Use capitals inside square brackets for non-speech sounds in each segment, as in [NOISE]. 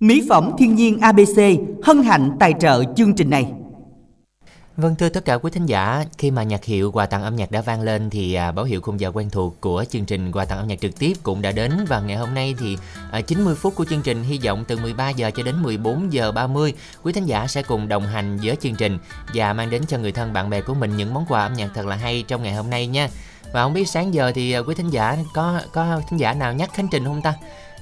Mỹ phẩm thiên nhiên ABC hân hạnh tài trợ chương trình này. Vâng thưa tất cả quý thính giả, khi mà nhạc hiệu quà tặng âm nhạc đã vang lên thì à, báo hiệu khung giờ quen thuộc của chương trình quà tặng âm nhạc trực tiếp cũng đã đến và ngày hôm nay thì à, 90 phút của chương trình hy vọng từ 13 giờ cho đến 14 giờ 30 quý thính giả sẽ cùng đồng hành với chương trình và mang đến cho người thân bạn bè của mình những món quà âm nhạc thật là hay trong ngày hôm nay nha. Và không biết sáng giờ thì à, quý thính giả có có thính giả nào nhắc Khánh Trình không ta?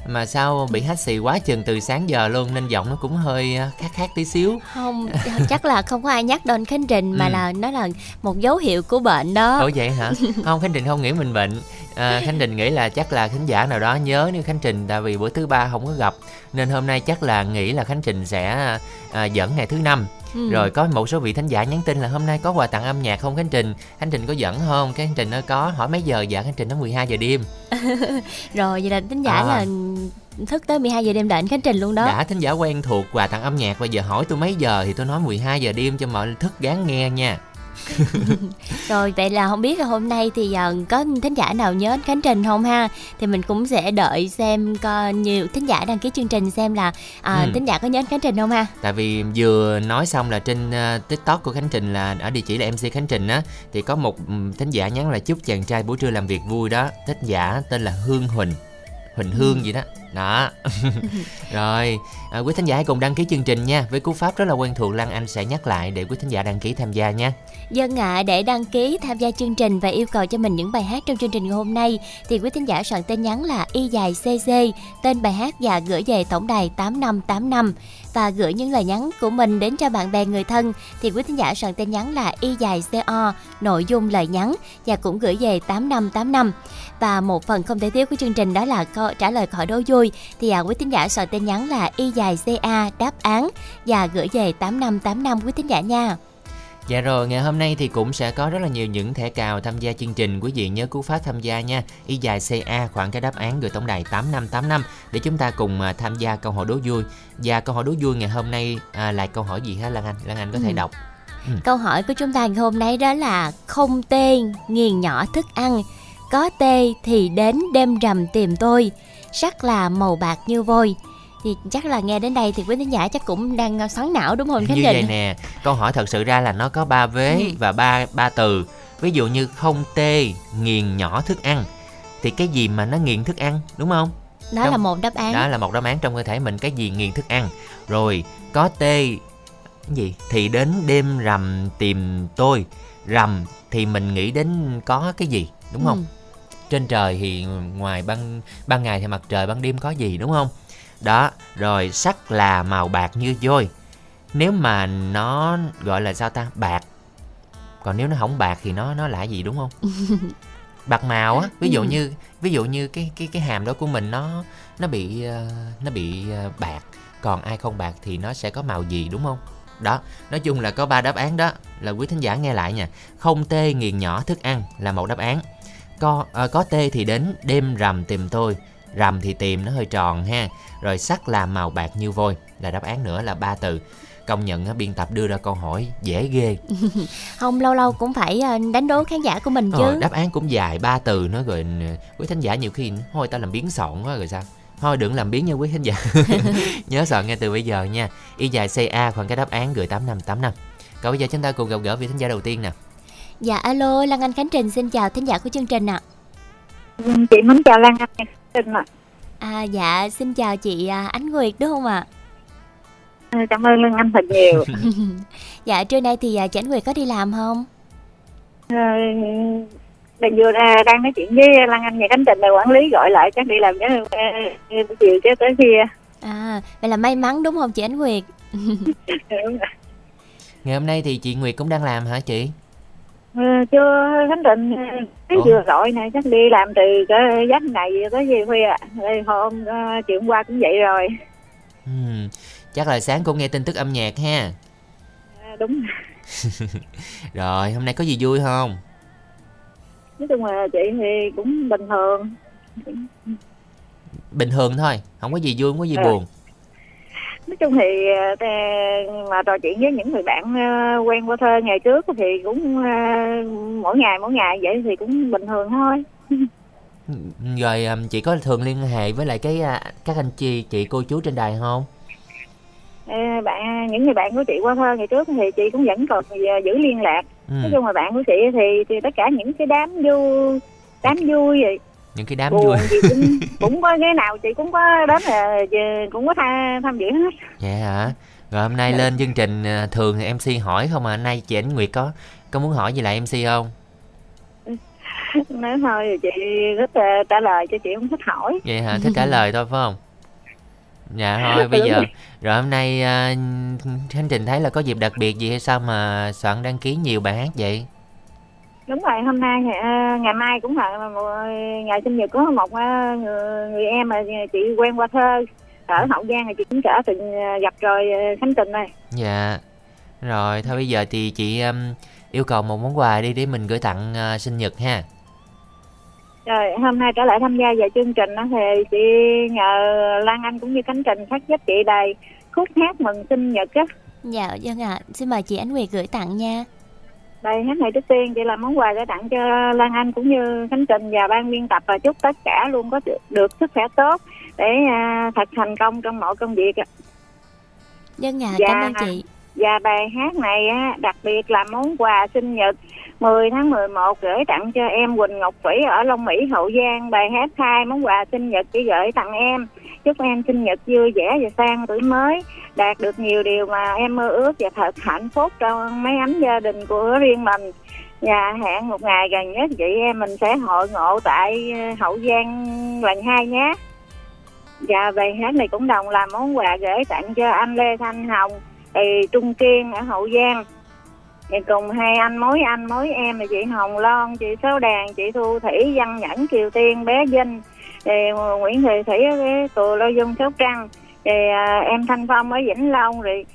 Mà sao bị hát xì quá chừng từ sáng giờ luôn nên giọng nó cũng hơi à, khác khác tí xíu. Không chắc là không có ai nhắc đến khánh trình mà ừ. là nó là một dấu hiệu của bệnh đó. Ủa vậy hả? Không khánh trình không nghĩ mình bệnh. À, khánh trình nghĩ là chắc là khán giả nào đó nhớ nếu khánh trình tại vì bữa thứ ba không có gặp. Nên hôm nay chắc là nghĩ là khánh trình sẽ à, dẫn ngày thứ năm Ừ. rồi có một số vị thánh giả nhắn tin là hôm nay có quà tặng âm nhạc không khánh trình? Khánh trình có dẫn không? Cái khánh trình nó có. Hỏi mấy giờ? Dạ khánh trình nó 12 giờ đêm. [LAUGHS] Rồi vậy là thánh giả à. là thức tới 12 giờ đêm đợi Khánh Trình luôn đó. Đã thính giả quen thuộc quà tặng âm nhạc Bây giờ hỏi tôi mấy giờ thì tôi nói 12 giờ đêm cho mọi thức gán nghe nha [LAUGHS] rồi vậy là không biết là hôm nay thì uh, có thính giả nào nhớ Khánh Trình không ha? Thì mình cũng sẽ đợi xem có nhiều thính giả đăng ký chương trình xem là uh, ừ. thính giả có nhớ Khánh Trình không ha? Tại vì vừa nói xong là trên uh, tiktok của Khánh Trình là ở địa chỉ là MC Khánh Trình á thì có một thính giả nhắn là chúc chàng trai buổi trưa làm việc vui đó. Thính giả tên là Hương Huỳnh Huỳnh Hương gì đó đó. [LAUGHS] Rồi à, quý thính giả hãy cùng đăng ký chương trình nha. Với cú pháp rất là quen thuộc lan anh sẽ nhắc lại để quý thính giả đăng ký tham gia nha. Dân ạ à, để đăng ký tham gia chương trình và yêu cầu cho mình những bài hát trong chương trình ngày hôm nay thì quý thính giả soạn tin nhắn là y dài cc tên bài hát và gửi về tổng đài tám năm tám năm. Và gửi những lời nhắn của mình đến cho bạn bè người thân thì quý thính giả soạn tin nhắn là y dài co nội dung lời nhắn và cũng gửi về tám năm tám năm. Và một phần không thể thiếu của chương trình đó là câu trả lời hỏi đố vui thì à, quý thính giả soạn tin nhắn là y dài ca đáp án và gửi về tám năm tám năm quý thính giả nha Dạ rồi, ngày hôm nay thì cũng sẽ có rất là nhiều những thẻ cào tham gia chương trình. Quý vị nhớ cú pháp tham gia nha. Y dài CA khoảng cái đáp án gửi tổng đài 8585 để chúng ta cùng à, tham gia câu hỏi đố vui. Và câu hỏi đố vui ngày hôm nay à, là câu hỏi gì hả Lan Anh? Lan Anh có thể ừ. đọc. Ừ. Câu hỏi của chúng ta ngày hôm nay đó là không tê nghiền nhỏ thức ăn, có tê thì đến đêm rằm tìm tôi, sắc là màu bạc như vôi thì chắc là nghe đến đây thì quý thính giả chắc cũng đang xoắn não đúng không Khánh Như vậy nè, câu hỏi thật sự ra là nó có ba vế ừ. và ba ba từ. Ví dụ như không tê, nghiền nhỏ thức ăn. Thì cái gì mà nó nghiền thức ăn, đúng không? Đó trong, là một đáp án. Đó là một đáp án trong cơ thể mình cái gì nghiền thức ăn. Rồi, có tê gì thì đến đêm rằm tìm tôi. Rằm thì mình nghĩ đến có cái gì, đúng không? Ừ. Trên trời thì ngoài ban ban ngày thì mặt trời, ban đêm có gì đúng không? đó rồi sắc là màu bạc như vôi. Nếu mà nó gọi là sao ta? Bạc. Còn nếu nó không bạc thì nó nó là gì đúng không? [LAUGHS] Bạc màu á. Ví dụ ừ. như ví dụ như cái cái cái hàm đó của mình nó nó bị uh, nó bị uh, bạc. Còn ai không bạc thì nó sẽ có màu gì đúng không? Đó nói chung là có ba đáp án đó. Là quý thính giả nghe lại nha. Không tê nghiền nhỏ thức ăn là một đáp án có uh, có tê thì đến đêm rằm tìm tôi. Rằm thì tìm nó hơi tròn ha. Rồi sắc là màu bạc như vôi. Là đáp án nữa là ba từ. Công nhận biên tập đưa ra câu hỏi dễ ghê. [LAUGHS] Không lâu lâu cũng phải ờ, đánh đố khán giả của mình chứ. ờ, đáp án cũng dài ba từ nữa rồi quý khán giả nhiều khi thôi ta làm biến sọn quá rồi sao? Thôi đừng làm biến nha quý khán giả. [LAUGHS] [LAUGHS] Nhớ soạn nghe từ bây giờ nha. Y dài ca khoảng cái đáp án gửi tám năm tám năm. Còn bây giờ chúng ta cùng gặp gỡ vị khán giả đầu tiên nè dạ alo lan anh khánh trình xin chào thính giả của chương trình ạ chị muốn chào lan anh trình ạ À dạ, xin chào chị à, Ánh Nguyệt đúng không ạ? À? cảm ơn Lương Anh thật nhiều. [LAUGHS] dạ, trưa nay thì à, chị Ánh Nguyệt có đi làm không? À, vừa ra đang nói chuyện với Lan Anh và Khánh Trình là quản lý gọi lại chắc đi làm cho chiều chứ tới kia. À, vậy là may mắn đúng không chị Ánh Nguyệt? [LAUGHS] Ngày hôm nay thì chị Nguyệt cũng đang làm hả chị? Ừ, chưa khánh định. Cái vừa gọi này chắc đi làm từ cái giấc này tới gì khuya. À. hôm chiều hôm qua cũng vậy rồi. Ừ, chắc là sáng cũng nghe tin tức âm nhạc ha. À, đúng. [LAUGHS] Rồi hôm nay có gì vui không? Nói chung là chị thì cũng bình thường. Bình thường thôi không có gì vui không có gì à. buồn nói chung thì ờ, mà trò chuyện với những người bạn ờ, quen qua thơ ngày trước thì cũng ờ, mỗi ngày mỗi ngày vậy thì cũng bình thường thôi. [LAUGHS] Rồi chị có thường liên hệ với lại cái các anh chị chị cô chú trên đài không? Bạn những người bạn của chị qua thơ ngày trước thì chị cũng vẫn còn giữ liên lạc. Ừ. nói chung là bạn của chị thì thì tất cả những cái đám vui đám vui vậy những cái đám buồn vui. cũng [LAUGHS] cũng có cái nào chị cũng có đến là cũng có tham tham dự hết. Dạ hả? Rồi hôm nay Dạ. lên chương trình à, thường thì mc hỏi không à? Nay chị ảnh nguyệt có có muốn hỏi gì lại mc không? [LAUGHS] Nói thôi chị rất là trả lời cho chị không thích hỏi. Vậy hả? Thích trả lời thôi phải không? Dạ thôi bây [LAUGHS] giờ. rồi. hôm nay à, khánh trình thấy là có dịp đặc biệt gì hay sao mà soạn đăng ký nhiều bài hát vậy đúng rồi hôm nay thì, à, ngày mai cũng là một ngày sinh nhật của một à, người, người em mà chị quen qua thơ ở hậu giang thì chị cũng đã từng à, gặp rồi à, khánh trình này dạ. Rồi thôi bây giờ thì chị um, yêu cầu một món quà đi để mình gửi tặng à, sinh nhật ha. Rồi hôm nay trở lại tham gia vào chương trình đó thì chị nhờ Lan Anh cũng như Khánh Trình phát giúp chị đầy khúc hát mừng sinh nhật á. Dạ vâng ạ, xin mời chị Ánh Nguyệt gửi tặng nha. Đây hát này trước tiên chị làm món quà để tặng cho Lan Anh cũng như Khánh Trình và ban biên tập và chúc tất cả luôn có được, được sức khỏe tốt để à, thật thành công trong mọi công việc ạ. Vâng ạ, Dạ. cảm ơn chị. Và bài hát này á, đặc biệt là món quà sinh nhật 10 tháng 11 gửi tặng cho em Quỳnh Ngọc Vĩ ở Long Mỹ, Hậu Giang. Bài hát hai món quà sinh nhật chỉ gửi tặng em. Chúc em sinh nhật vui vẻ và sang tuổi mới, đạt được nhiều điều mà em mơ ước và thật hạnh phúc trong mấy ấm gia đình của riêng mình. Và hẹn một ngày gần nhất chị em mình sẽ hội ngộ tại ờ, Hậu Giang lần hai nhé. Và bài hát này cũng đồng làm món quà gửi tặng cho anh Lê Thanh Hồng thì Trung Kiên ở Hậu Giang thì cùng hai anh mối anh mối em là chị Hồng Loan chị Sáu Đàn chị Thu Thủy Văn Nhẫn Kiều Tiên bé Vinh thì Nguyễn Thị Thủy ở Cù Lao Dung Sóc Trăng. Thì à, em Thanh Phong ở Vĩnh Long rồi.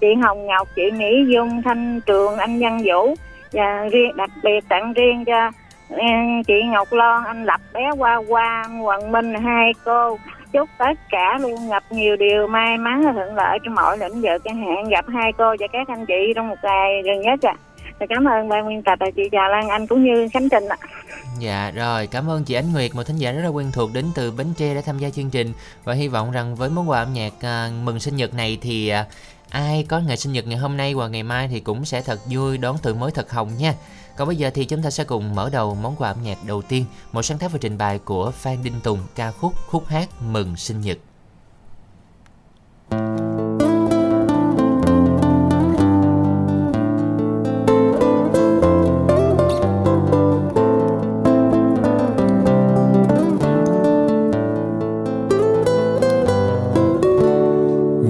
Chị Hồng Ngọc chị Mỹ Dung Thanh Trường anh Văn Vũ. Và riêng đặc biệt tặng riêng cho ừ, chị Ngọc Loan anh Lập bé Hoa Hoa Hoàng Minh hai cô. Chúc tất cả luôn gặp nhiều điều may mắn và thuận lợi trong mọi lĩnh vực. Chẳng hạn gặp hai cô và các anh chị trong một ngày gần nhất ạ à. Dạ, cảm ơn ban biên tập và chị chào Lan Anh cũng như Khánh Trình ạ Dạ rồi, cảm ơn chị Ánh Nguyệt, một thính giả rất là quen thuộc đến từ Bến Tre đã tham gia chương trình và hy vọng rằng với món quà âm nhạc à, mừng sinh nhật này thì à, ai có ngày sinh nhật ngày hôm nay và ngày mai thì cũng sẽ thật vui đón tuổi mới thật hồng nha. Còn bây giờ thì chúng ta sẽ cùng mở đầu món quà âm nhạc đầu tiên, một sáng tác và trình bày của Phan Đinh Tùng ca khúc khúc hát mừng sinh nhật.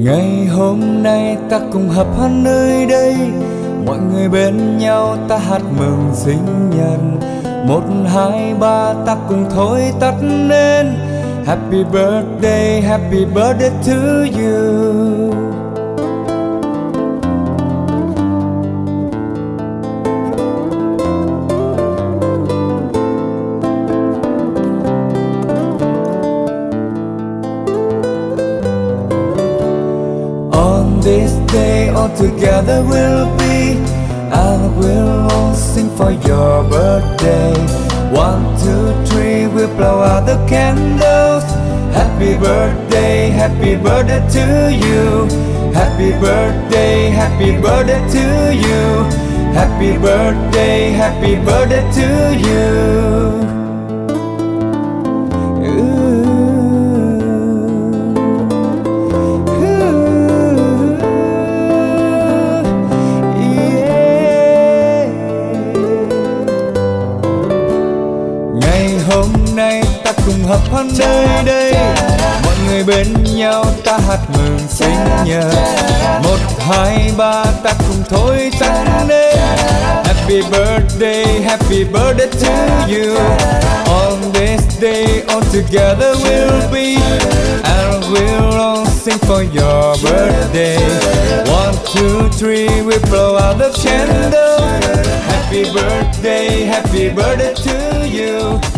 Ngày hôm nay ta cùng hợp hát nơi đây. Mọi người bên nhau ta hát mừng sinh nhật. Một, hai, ba ta cùng thôi tắt nên. Happy birthday, happy birthday to you. This day all together we'll be. And we'll all sing for your birthday. One, two, three, we'll blow out the candles. Happy birthday, happy birthday to you. Happy birthday, happy birthday to you. Happy birthday, happy birthday to you nay ta cùng hợp hát nơi đây. Mọi người bên nhau ta hát mừng sinh nhật. Một, hai, ba ta cùng thôi tăng lên Happy birthday, happy birthday to you. On this day all together we'll be. And we'll all sing for your birthday. One, two, three, we blow out the candle. Happy birthday, happy birthday to you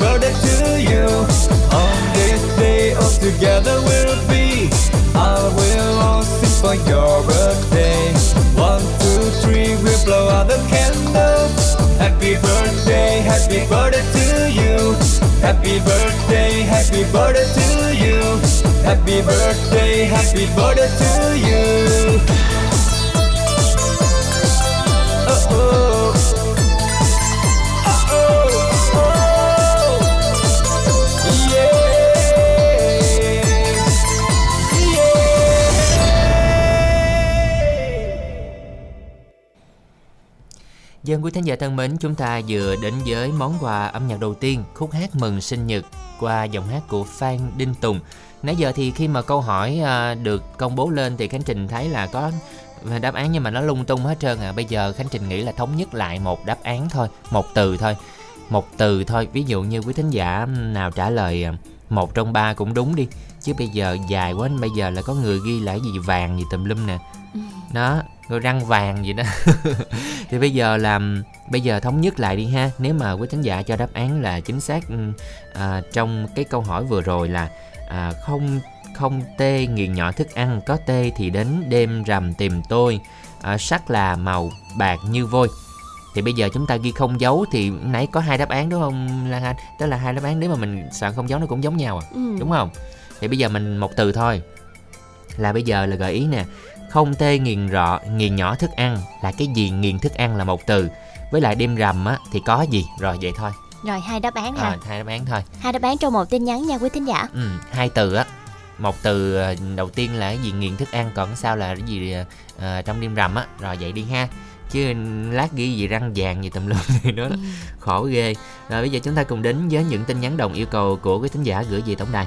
birthday to you. On this day all together we'll be. I will all sing for your birthday. One two three we'll blow out the candles happy birthday happy birthday to you. Happy birthday happy birthday to you. Happy birthday happy birthday to you Dân quý thính giả thân mến, chúng ta vừa đến với món quà âm nhạc đầu tiên, khúc hát mừng sinh nhật qua giọng hát của Phan Đinh Tùng. Nãy giờ thì khi mà câu hỏi à, được công bố lên thì Khánh Trình thấy là có đáp án nhưng mà nó lung tung hết trơn à. Bây giờ Khánh Trình nghĩ là thống nhất lại một đáp án thôi, một từ thôi. Một từ thôi, ví dụ như quý thính giả nào trả lời à, một trong ba cũng đúng đi. Chứ bây giờ dài quá, bây giờ là có người ghi cái gì vàng gì tùm lum nè. Đó, rồi răng vàng gì đó. [LAUGHS] Thì bây giờ làm bây giờ thống nhất lại đi ha. Nếu mà quý thính giả cho đáp án là chính xác ừ, à, trong cái câu hỏi vừa rồi là à, không không tê nghiền nhỏ thức ăn có tê thì đến đêm rằm tìm tôi. À, sắc là màu bạc như vôi. Thì bây giờ chúng ta ghi không dấu thì nãy có hai đáp án đúng không Lan Anh tức là hai đáp án nếu mà mình soạn không dấu nó cũng giống nhau à Ừ. đúng không? Thì bây giờ mình một từ thôi. Là bây giờ là gợi ý nè không tê nghiền rọ nghiền nhỏ thức ăn. Là cái gì nghiền thức ăn là một từ. Với lại đêm rằm á thì có gì? Rồi vậy thôi. Rồi hai đáp án ha. à, hai đáp án thôi. Hai đáp án trong một tin nhắn nha quý thính giả. ừ, hai từ á. Một từ ờ, đầu tiên là cái gì nghiền thức ăn còn sau là cái gì ờ, trong đêm rằm á. Rồi vậy đi ha. Chứ lát ghi gì răng vàng gì tùm lum thì nó [LAUGHS] khổ ghê. Rồi bây giờ chúng ta cùng đến với những tin nhắn đồng yêu cầu của quý thính giả gửi về tổng đài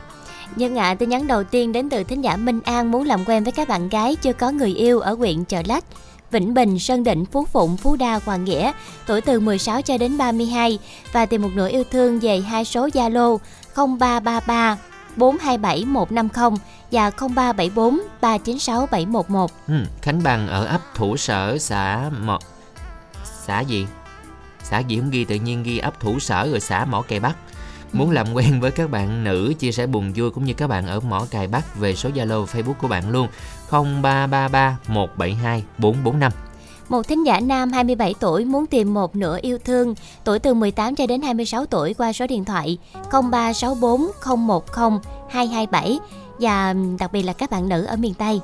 nhân ạ, tin nhắn đầu tiên đến từ thính giả Minh An muốn làm quen với các bạn gái chưa có người yêu ở huyện Chợ Lách. Vĩnh Bình, Sơn Định, Phú Phụng, Phú Đa, Hoàng Nghĩa, tuổi từ 16 cho đến 32 và tìm một nửa yêu thương về hai số Zalo 0333 427 150 và 0374 396 711. Ừ, Khánh Bằng ở ấp Thủ Sở xã Mọ xã gì? Xã gì không ghi tự nhiên ghi ấp Thủ Sở rồi xã Mỏ Cày Bắc. Muốn làm quen với các bạn nữ chia sẻ buồn vui cũng như các bạn ở Mỏ Cày Bắc về số Zalo Facebook của bạn luôn 0333 172 445. Một thính giả nam 27 tuổi muốn tìm một nửa yêu thương, tuổi từ 18 cho đến 26 tuổi qua số điện thoại 0364 010 227 và đặc biệt là các bạn nữ ở miền Tây.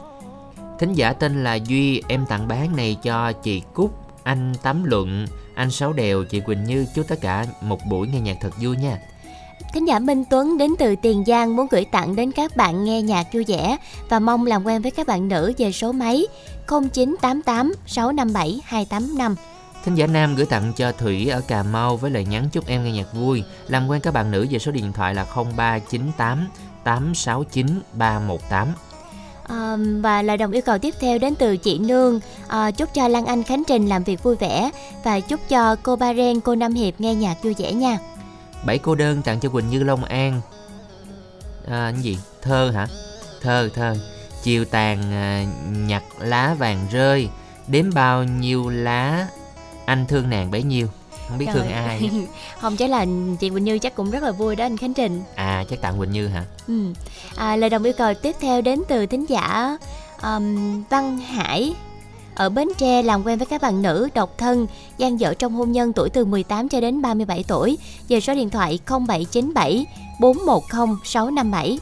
Thính giả tên là Duy, em tặng bán này cho chị Cúc, anh Tám Luận, anh Sáu Đèo, chị Quỳnh Như chúc tất cả một buổi nghe nhạc thật vui nha. Thính giả Minh Tuấn đến từ Tiền Giang muốn gửi tặng đến các bạn nghe nhạc vui vẻ và mong làm quen với các bạn nữ về số máy 0988 657 285. Thính giả Nam gửi tặng cho Thủy ở Cà Mau với lời nhắn chúc em nghe nhạc vui. Làm quen các bạn nữ về số điện thoại là 0398 869 318. À, và lời đồng yêu cầu tiếp theo đến từ chị Nương à, chúc cho Lan Anh Khánh Trình làm việc vui vẻ và chúc cho cô Ba Ren, cô Năm Hiệp nghe nhạc vui vẻ nha. Bảy cô đơn tặng cho Quỳnh Như Long An. À, cái gì? Thơ hả? Thơ thơ. Chiều tàn à, nhặt lá vàng rơi, đếm bao nhiêu lá anh thương nàng bấy nhiêu. Không biết thương ai. [LAUGHS] Không chắc là chị Quỳnh Như chắc cũng rất là vui đó anh Khánh Trình. À chắc tặng Quỳnh Như hả? Ừ. À, lời đồng yêu cầu tiếp theo đến từ thính giả um, Văn Hải ở Bến Tre làm quen với các bạn nữ độc thân gian dở trong hôn nhân tuổi từ 18 cho đến 37 tuổi về số điện thoại 0797 410 657.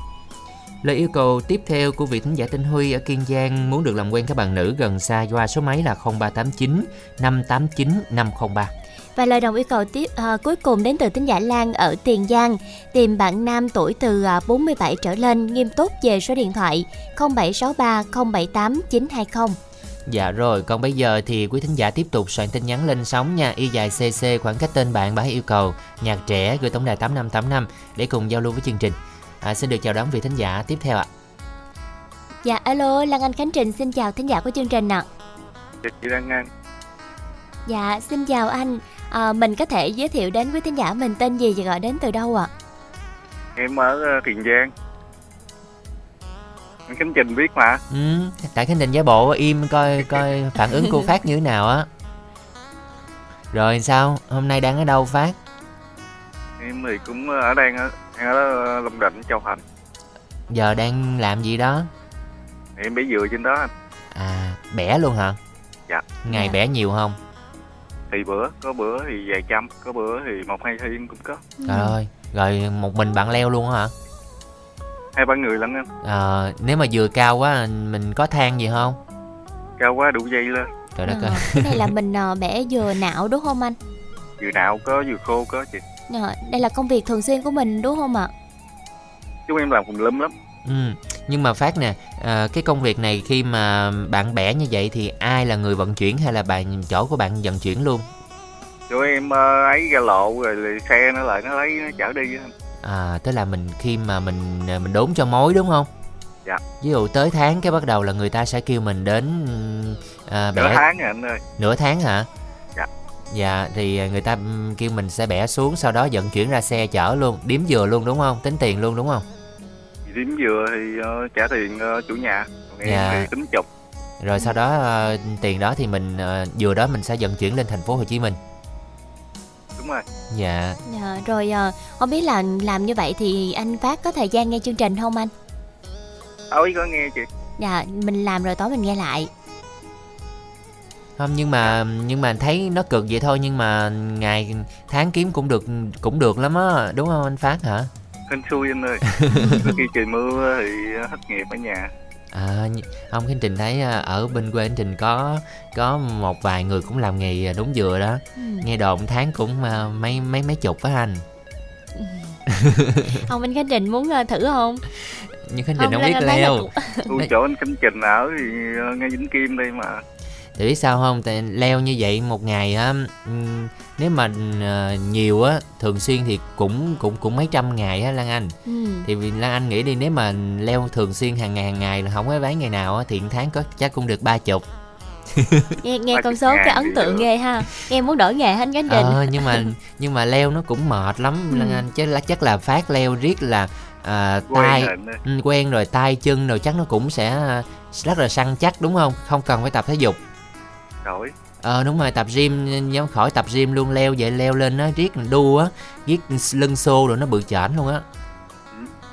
Lời yêu cầu tiếp theo của vị thính giả tên Huy ở Kiên Giang muốn được làm quen các bạn nữ gần xa qua số máy là 0389 589 503. Và lời đồng yêu cầu tiếp à, cuối cùng đến từ thính giả Lan ở Tiền Giang tìm bạn nam tuổi từ à, 47 trở lên nghiêm túc về số điện thoại 0763 078 920. Dạ rồi, còn bây giờ thì quý thính giả tiếp tục soạn tin nhắn lên sóng nha Y dài CC khoảng cách tên bạn bái yêu cầu Nhạc trẻ gửi tổng đài 8585 Để cùng giao lưu với chương trình à, Xin được chào đón vị thính giả tiếp theo ạ Dạ alo Lan Anh Khánh Trình xin chào thính giả của chương trình ạ. Dạ, chị Lan Anh Dạ xin chào anh. À, mình có thể giới thiệu đến quý thính giả mình tên gì và gọi đến từ đâu ạ? em ở ờ, Tiền Giang Khánh Trình biết mà. Ừ. Tại khánh trình giả bộ im coi coi phản ứng cô phát như thế nào á. Rồi sao? Hôm nay đang ở đâu phát? Em thì cũng ở đang ở, đang ở Long Định Châu Thành. Giờ đang làm gì đó? Em bé dừa trên đó anh. À bẻ luôn hả? Dạ. ngày Dạ. bẻ nhiều không? Thì bữa có bữa thì vài trăm có bữa thì một hai thiên cũng có. Trời ơi rồi một mình bạn leo luôn hả hai ba người lắm anh. Ờ, nếu mà vừa cao quá mình có than gì không? Cao quá đủ dây lên. Trời đất Ờ, ơi. cái này là [LAUGHS] mình ờ, bẻ dừa não đúng không anh? Vừa nào có vừa khô có chị. Ờ, đây là công việc thường xuyên của mình đúng không ạ? Chúng em làm cùng lum lắm. Ừ. nhưng mà phát nè à, cái công việc này khi mà bạn bẻ như vậy thì ai là người vận chuyển hay là bạn chỗ của bạn vận chuyển luôn? Chỗ em ờ, ấy ra lộ rồi xe nó lại nó lấy nó chở đi anh. À tức là mình khi mà mình à, mình đốn cho mối đúng không? Dạ. ví dụ tới tháng cái bắt đầu là người ta sẽ kêu mình đến à, nửa bẻ tháng rồi anh ơi? Nửa tháng hả? Dạ. dạ thì người ta kêu mình sẽ bẻ xuống sau đó vận chuyển ra xe chở luôn điếm dừa luôn đúng không? Tính tiền luôn đúng không? Điểm dừa thì ờ, trả tiền ờ, chủ nhà còn Dạ. thì tính chục. Rồi sau đó ờ, tiền đó thì mình ờ, dừa đó mình sẽ vận chuyển lên thành phố Hồ Chí Minh đúng rồi. Dạ. Dạ, rồi ờ, không biết là làm như vậy thì anh Phát có thời gian nghe chương trình không anh? Ối có nghe chị. Dạ mình làm rồi tối mình nghe lại. Không nhưng mà nhưng mà thấy nó cực vậy thôi nhưng mà ngày tháng kiếm cũng được cũng được lắm á đúng không anh Phát hả? Hên xui anh ơi. [LAUGHS] Khi trời mưa thì thất nghiệp ở nhà à không Khánh Trình thấy à, ở bên quê Khánh Trình có có một vài người cũng làm nghề đốn dừa đó. Ừ. nghe đồn tháng cũng mấy mấy mấy chục á anh. [LAUGHS] Ông anh Khánh Trình muốn ờ, thử không? Nhưng Khánh Trình không, biết Anh thấy là leo tôi chỗ anh Khánh Trình ở thì ờ, ngay Vĩnh Kim đây mà thì biết sao không? Tại leo như vậy một ngày á ừm, nếu mà ờ, nhiều á thường xuyên thì cũng cũng cũng mấy trăm ngày á Lan Anh. Ừ. thì vì Lan Anh nghĩ đi nếu mà leo thường xuyên hàng ngày hàng ngày là không có bán ngày nào á thì một tháng có chắc cũng được ba chục. [LAUGHS] Nghe nghe con số cái ấn tượng ghê ha. Em muốn đổi nghề anh Khánh Trình ờ nhưng mà nhưng mà leo nó cũng mệt lắm Ừ. Lan Anh. Chứ là chắc là phát leo riết là à, tay ừ, quen rồi tay chân rồi chắc nó cũng sẽ à, rất là săn chắc đúng không? Không cần phải tập thể dục đổi. Ờ đúng rồi tập gym nhóm khỏi tập gym luôn leo vậy leo lên á riết đu á riết lưng xô rồi nó bự chởn luôn á.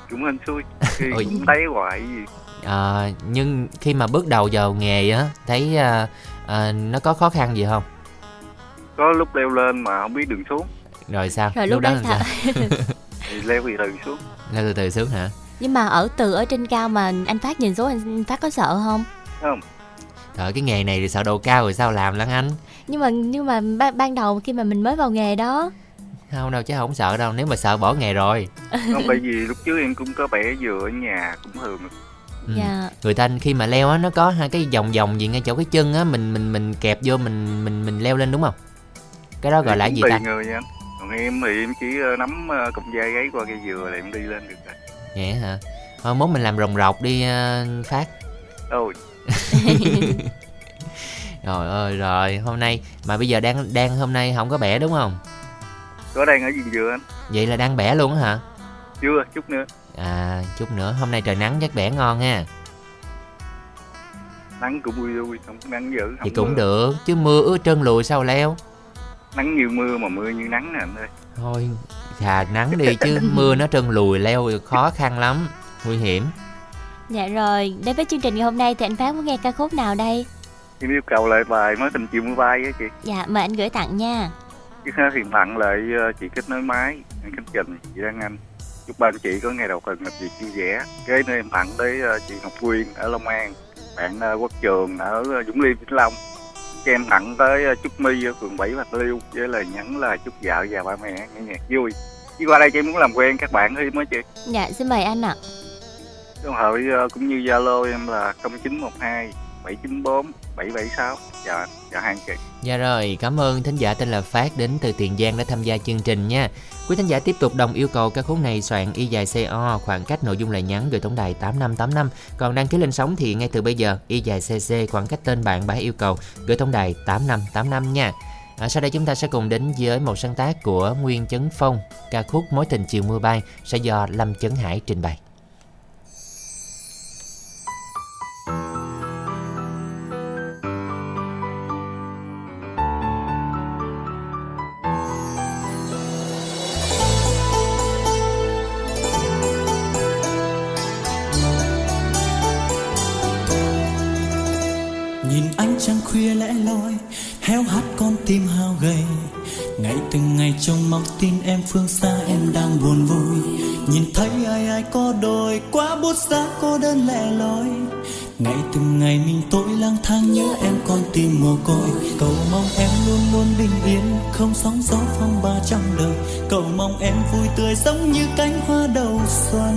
Cũng hên xui [LAUGHS] khi Ôi. cũng thấy hoài gì. Ờ, nhưng khi mà bước đầu vào nghề á thấy à, à, nó có khó khăn gì không? Có lúc leo lên mà không biết đường xuống. Rồi sao? Rồi lúc đó làm sao? [LAUGHS] thì leo từ từ xuống. Leo từ từ xuống hả? Nhưng mà ở từ ở trên cao mà anh Phát nhìn xuống anh Phát có sợ không? Không Trời cái nghề này thì sợ độ cao rồi sao làm lắm anh? Nhưng mà nhưng mà ban, ban đầu khi mà mình mới vào nghề đó. Không đâu chứ không sợ đâu nếu mà sợ bỏ nghề rồi. [LAUGHS] Không bởi vì lúc trước em cũng có bẻ dừa ở nhà cũng thường ừ. dạ. Người ta khi mà leo á nó có hai cái vòng vòng gì ngay chỗ cái chân á mình mình mình kẹp vô mình mình mình leo lên đúng không? Cái đó gọi là gì ta? người nha. Anh còn em thì em chỉ ờ, nắm ờ, cọng dây gáy qua cây dừa là em đi lên được rồi. Vậy hả? Thôi mốt mình làm rồng rọc đi ờ, phát. Ôi [LAUGHS] [LAUGHS] rồi ơi rồi hôm nay mà bây giờ đang đang hôm nay không có bẻ đúng không? Có đang ở gì dừa anh. Vậy là đang bẻ luôn á hả? Chưa chút nữa. À chút nữa hôm nay trời nắng chắc bẻ ngon ha. Nắng cũng vui vui không có nắng dữ thì không cũng mưa. được chứ mưa ướt trơn lùi sao leo. Nắng như mưa mà mưa như nắng nè anh ơi. Thôi thà nắng đi chứ mưa nó trơn lùi leo khó khăn lắm nguy hiểm dạ rồi đến với chương trình ngày hôm nay thì anh Phát muốn nghe ca khúc nào đây? Em yêu cầu lại bài mới tình chiều mưa bay á chị. Dạ mời anh gửi tặng nha. Thì tặng lại ờ, chị kết nối máy anh Khánh Trình chị Đăng Anh. Chúc ba anh chị có ngày đầu tuần làm việc vui vẻ kế nữa em tặng tới ờ, chị Ngọc Quyên ở Long An bạn ờ, Quốc Trường ở Dũng Liêm Vĩnh Long. Cho em tặng tới Trúc My ở phường 7 Bạc Liêu với lời nhắn là chúc vợ và ba mẹ nghe nhạc vui. Chứ qua đây chị muốn làm quen các bạn thêm á chị? Dạ xin mời anh ạ số điện thoại ờ, cũng như Zalo em là 0912 794 776 dạ dạ hàng chị Dạ rồi, cảm ơn thính giả tên là Phát đến từ Tiền Giang đã tham gia chương trình nha. Quý thính giả tiếp tục đồng yêu cầu ca khúc này soạn y dài CO, khoảng cách nội dung lời nhắn gửi tổng đài 8585. Còn đăng ký lên sóng thì ngay từ bây giờ y dài CC khoảng cách tên bạn bài yêu cầu gửi tổng đài 8585 nha. À, sau đây chúng ta sẽ cùng đến với một sáng tác của Nguyên Chấn Phong, ca khúc Mối tình chiều mưa bay sẽ do Lâm Chấn Hải trình bày. Trong mong tin em phương xa, em đang buồn vui. Nhìn thấy ai ai có đôi, quá bút giá cô đơn lẻ loi. Ngày từng ngày mình tội lang thang nhớ em con tim mồ côi. Cầu mong em luôn luôn bình yên, không sóng gió phong ba trong đời. Cầu mong em vui tươi giống như cánh hoa đầu xuân.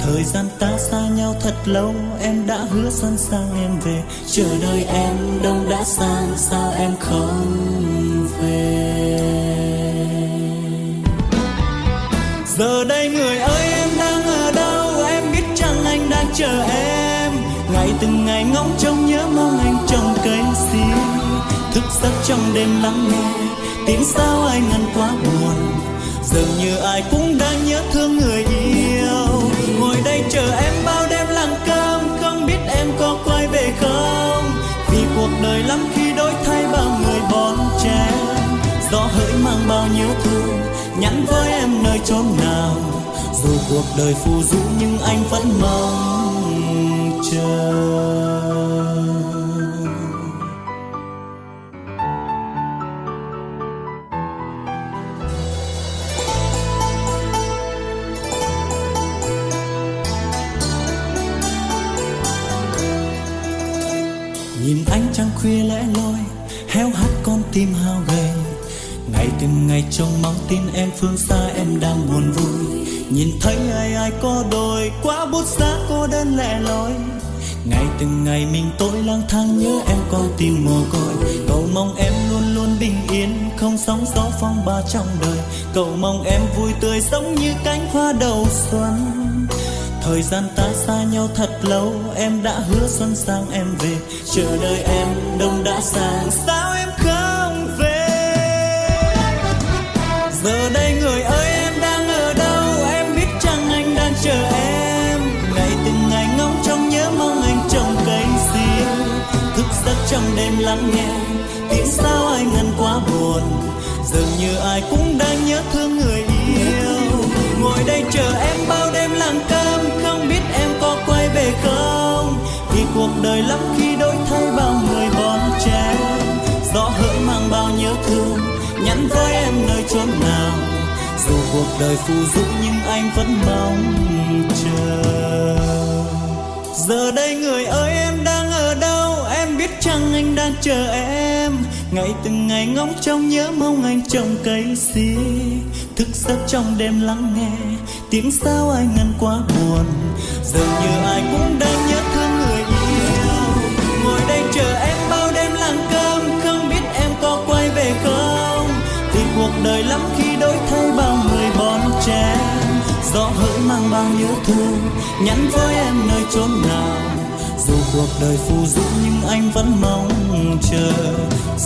Thời gian ta xa nhau thật lâu, em đã hứa sẵn sàng em về. Chờ đợi em đông đã sang, sao em không về? Giờ đây người ơi, em đang ở đâu? Em biết chăng anh đang chờ em. Ngày từng ngày ngóng trông nhớ mong anh trong cây sim thức giấc trong đêm lắng nghe, tiếng sao ai ngăn quá buồn. Dường như ai cũng đang nhớ thương người yêu. Ngồi đây chờ em bao đêm lặng cơm không biết em có quay về không? Vì cuộc đời lắm khi đổi thay bao người bon chen. Gió hỡi mang bao nhiêu thương nhắn với em nơi chốn nào. Dù cuộc đời phù du nhưng anh vẫn mong chờ. Nhìn ánh trăng khuya lẽ loi, héo hắt con tim hao gầy từng ngày trong máu tin em phương xa, em đang buồn vui. Nhìn thấy ai ai có đôi, quá bút giá cô đơn lẻ loi. Ngày từng ngày mình tôi lang thang nhớ em con tim mồ côi. Cầu mong em luôn luôn bình yên, không sóng gió phong ba trong đời. Cầu mong em vui tươi sống như cánh hoa đầu xuân. Thời gian ta xa nhau thật lâu, em đã hứa xuân sang em về. Chờ đợi em đông đã sang sao giờ đây người ơi, em đang ở đâu? Em biết chăng anh đang chờ em? Ngày từng ngày ngóng trông nhớ mong anh trồng cây sim thức giấc trong đêm lắng nghe, tiếng sao anh ngân quá buồn. Dường như ai cũng đang nhớ thương người yêu. Ngồi đây chờ em bao đêm lặng cơm, không biết em có quay về không? Vì cuộc đời lắm khi đổi thay bao người bon chen gió với em nơi chốn nào. Dù cuộc đời phù du nhưng anh vẫn mong chờ. Giờ đây người ơi, em đang ở đâu? Em biết chăng anh đang chờ em. Ngày từng ngày ngóng trông nhớ mong anh trồng cây xi thức giấc trong đêm lắng nghe, tiếng sao ai ngân quá buồn. Dường như ai cũng đang nhớ đời lắm khi đổi thay bao người bon chen gió hỡi mang bao nhớ thương, nhắn với em nơi chốn nào. Dù cuộc đời phù du nhưng anh vẫn mong chờ.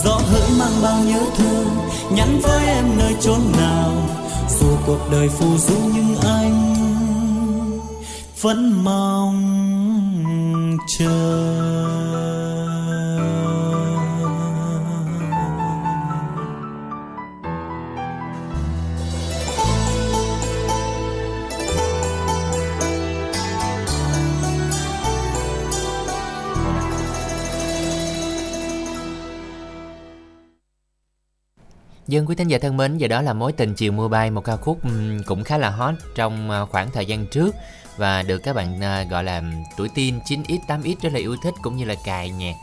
Gió hỡi mang bao nhớ thương, nhắn với em nơi chốn nào. Dù cuộc đời phù du nhưng anh vẫn mong chờ. Dân quý thính giả thân mến, giờ đó là mối tình chiều mưa bay một ca khúc cũng khá là hot trong ờ, khoảng thời gian trước và được các bạn ờ, gọi là tuổi teen 9x 8x rất là yêu thích cũng như là cài nhạc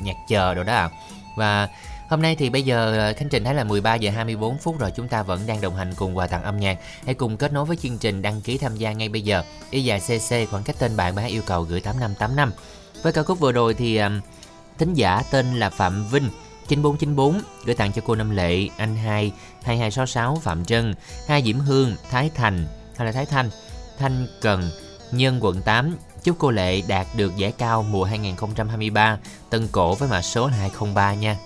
nhạc chờ đồ đó Và hôm nay thì bây giờ ờ, Khánh Trình thấy là 13 giờ 24 phút rồi chúng ta vẫn đang đồng hành cùng quà tặng âm nhạc. Hãy cùng kết nối với chương trình đăng ký tham gia ngay bây giờ. Y dài CC khoảng cách tên bạn bạn yêu cầu gửi 8585. Với ca khúc vừa rồi thì thính giả tên là Phạm Vinh 9494 gửi tặng cho cô Năm Lệ, anh hai 2266 Phạm Trân, hai Diễm Hương, Thái Thành hay là Thái Thanh, Thanh Cần, Nhân quận 8. Chúc cô Lệ đạt được giải cao mùa 2023 Tân Cổ với mã số là 203 nha.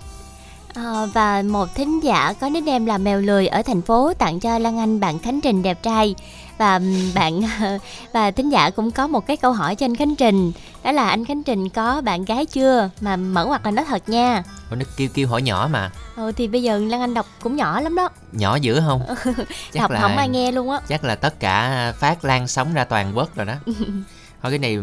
À, và một thính giả có nickname là mèo lười ở thành phố tặng cho Lan Anh bạn Khánh Trình đẹp trai. Và bạn [LAUGHS] và thính giả cũng có một cái câu hỏi cho anh Khánh Trình đó là anh Khánh Trình có bạn gái chưa? Mà mở ngoặt là nói thật nha. Ủa nó kêu kêu hỏi nhỏ mà. Ừ, thì bây giờ Lan Anh đọc cũng nhỏ lắm đó. Nhỏ dữ không? [LAUGHS] Chắc đọc là, không ai nghe luôn á. chắc là tất cả phát lan sóng ra toàn quốc rồi đó [LAUGHS] thôi cái này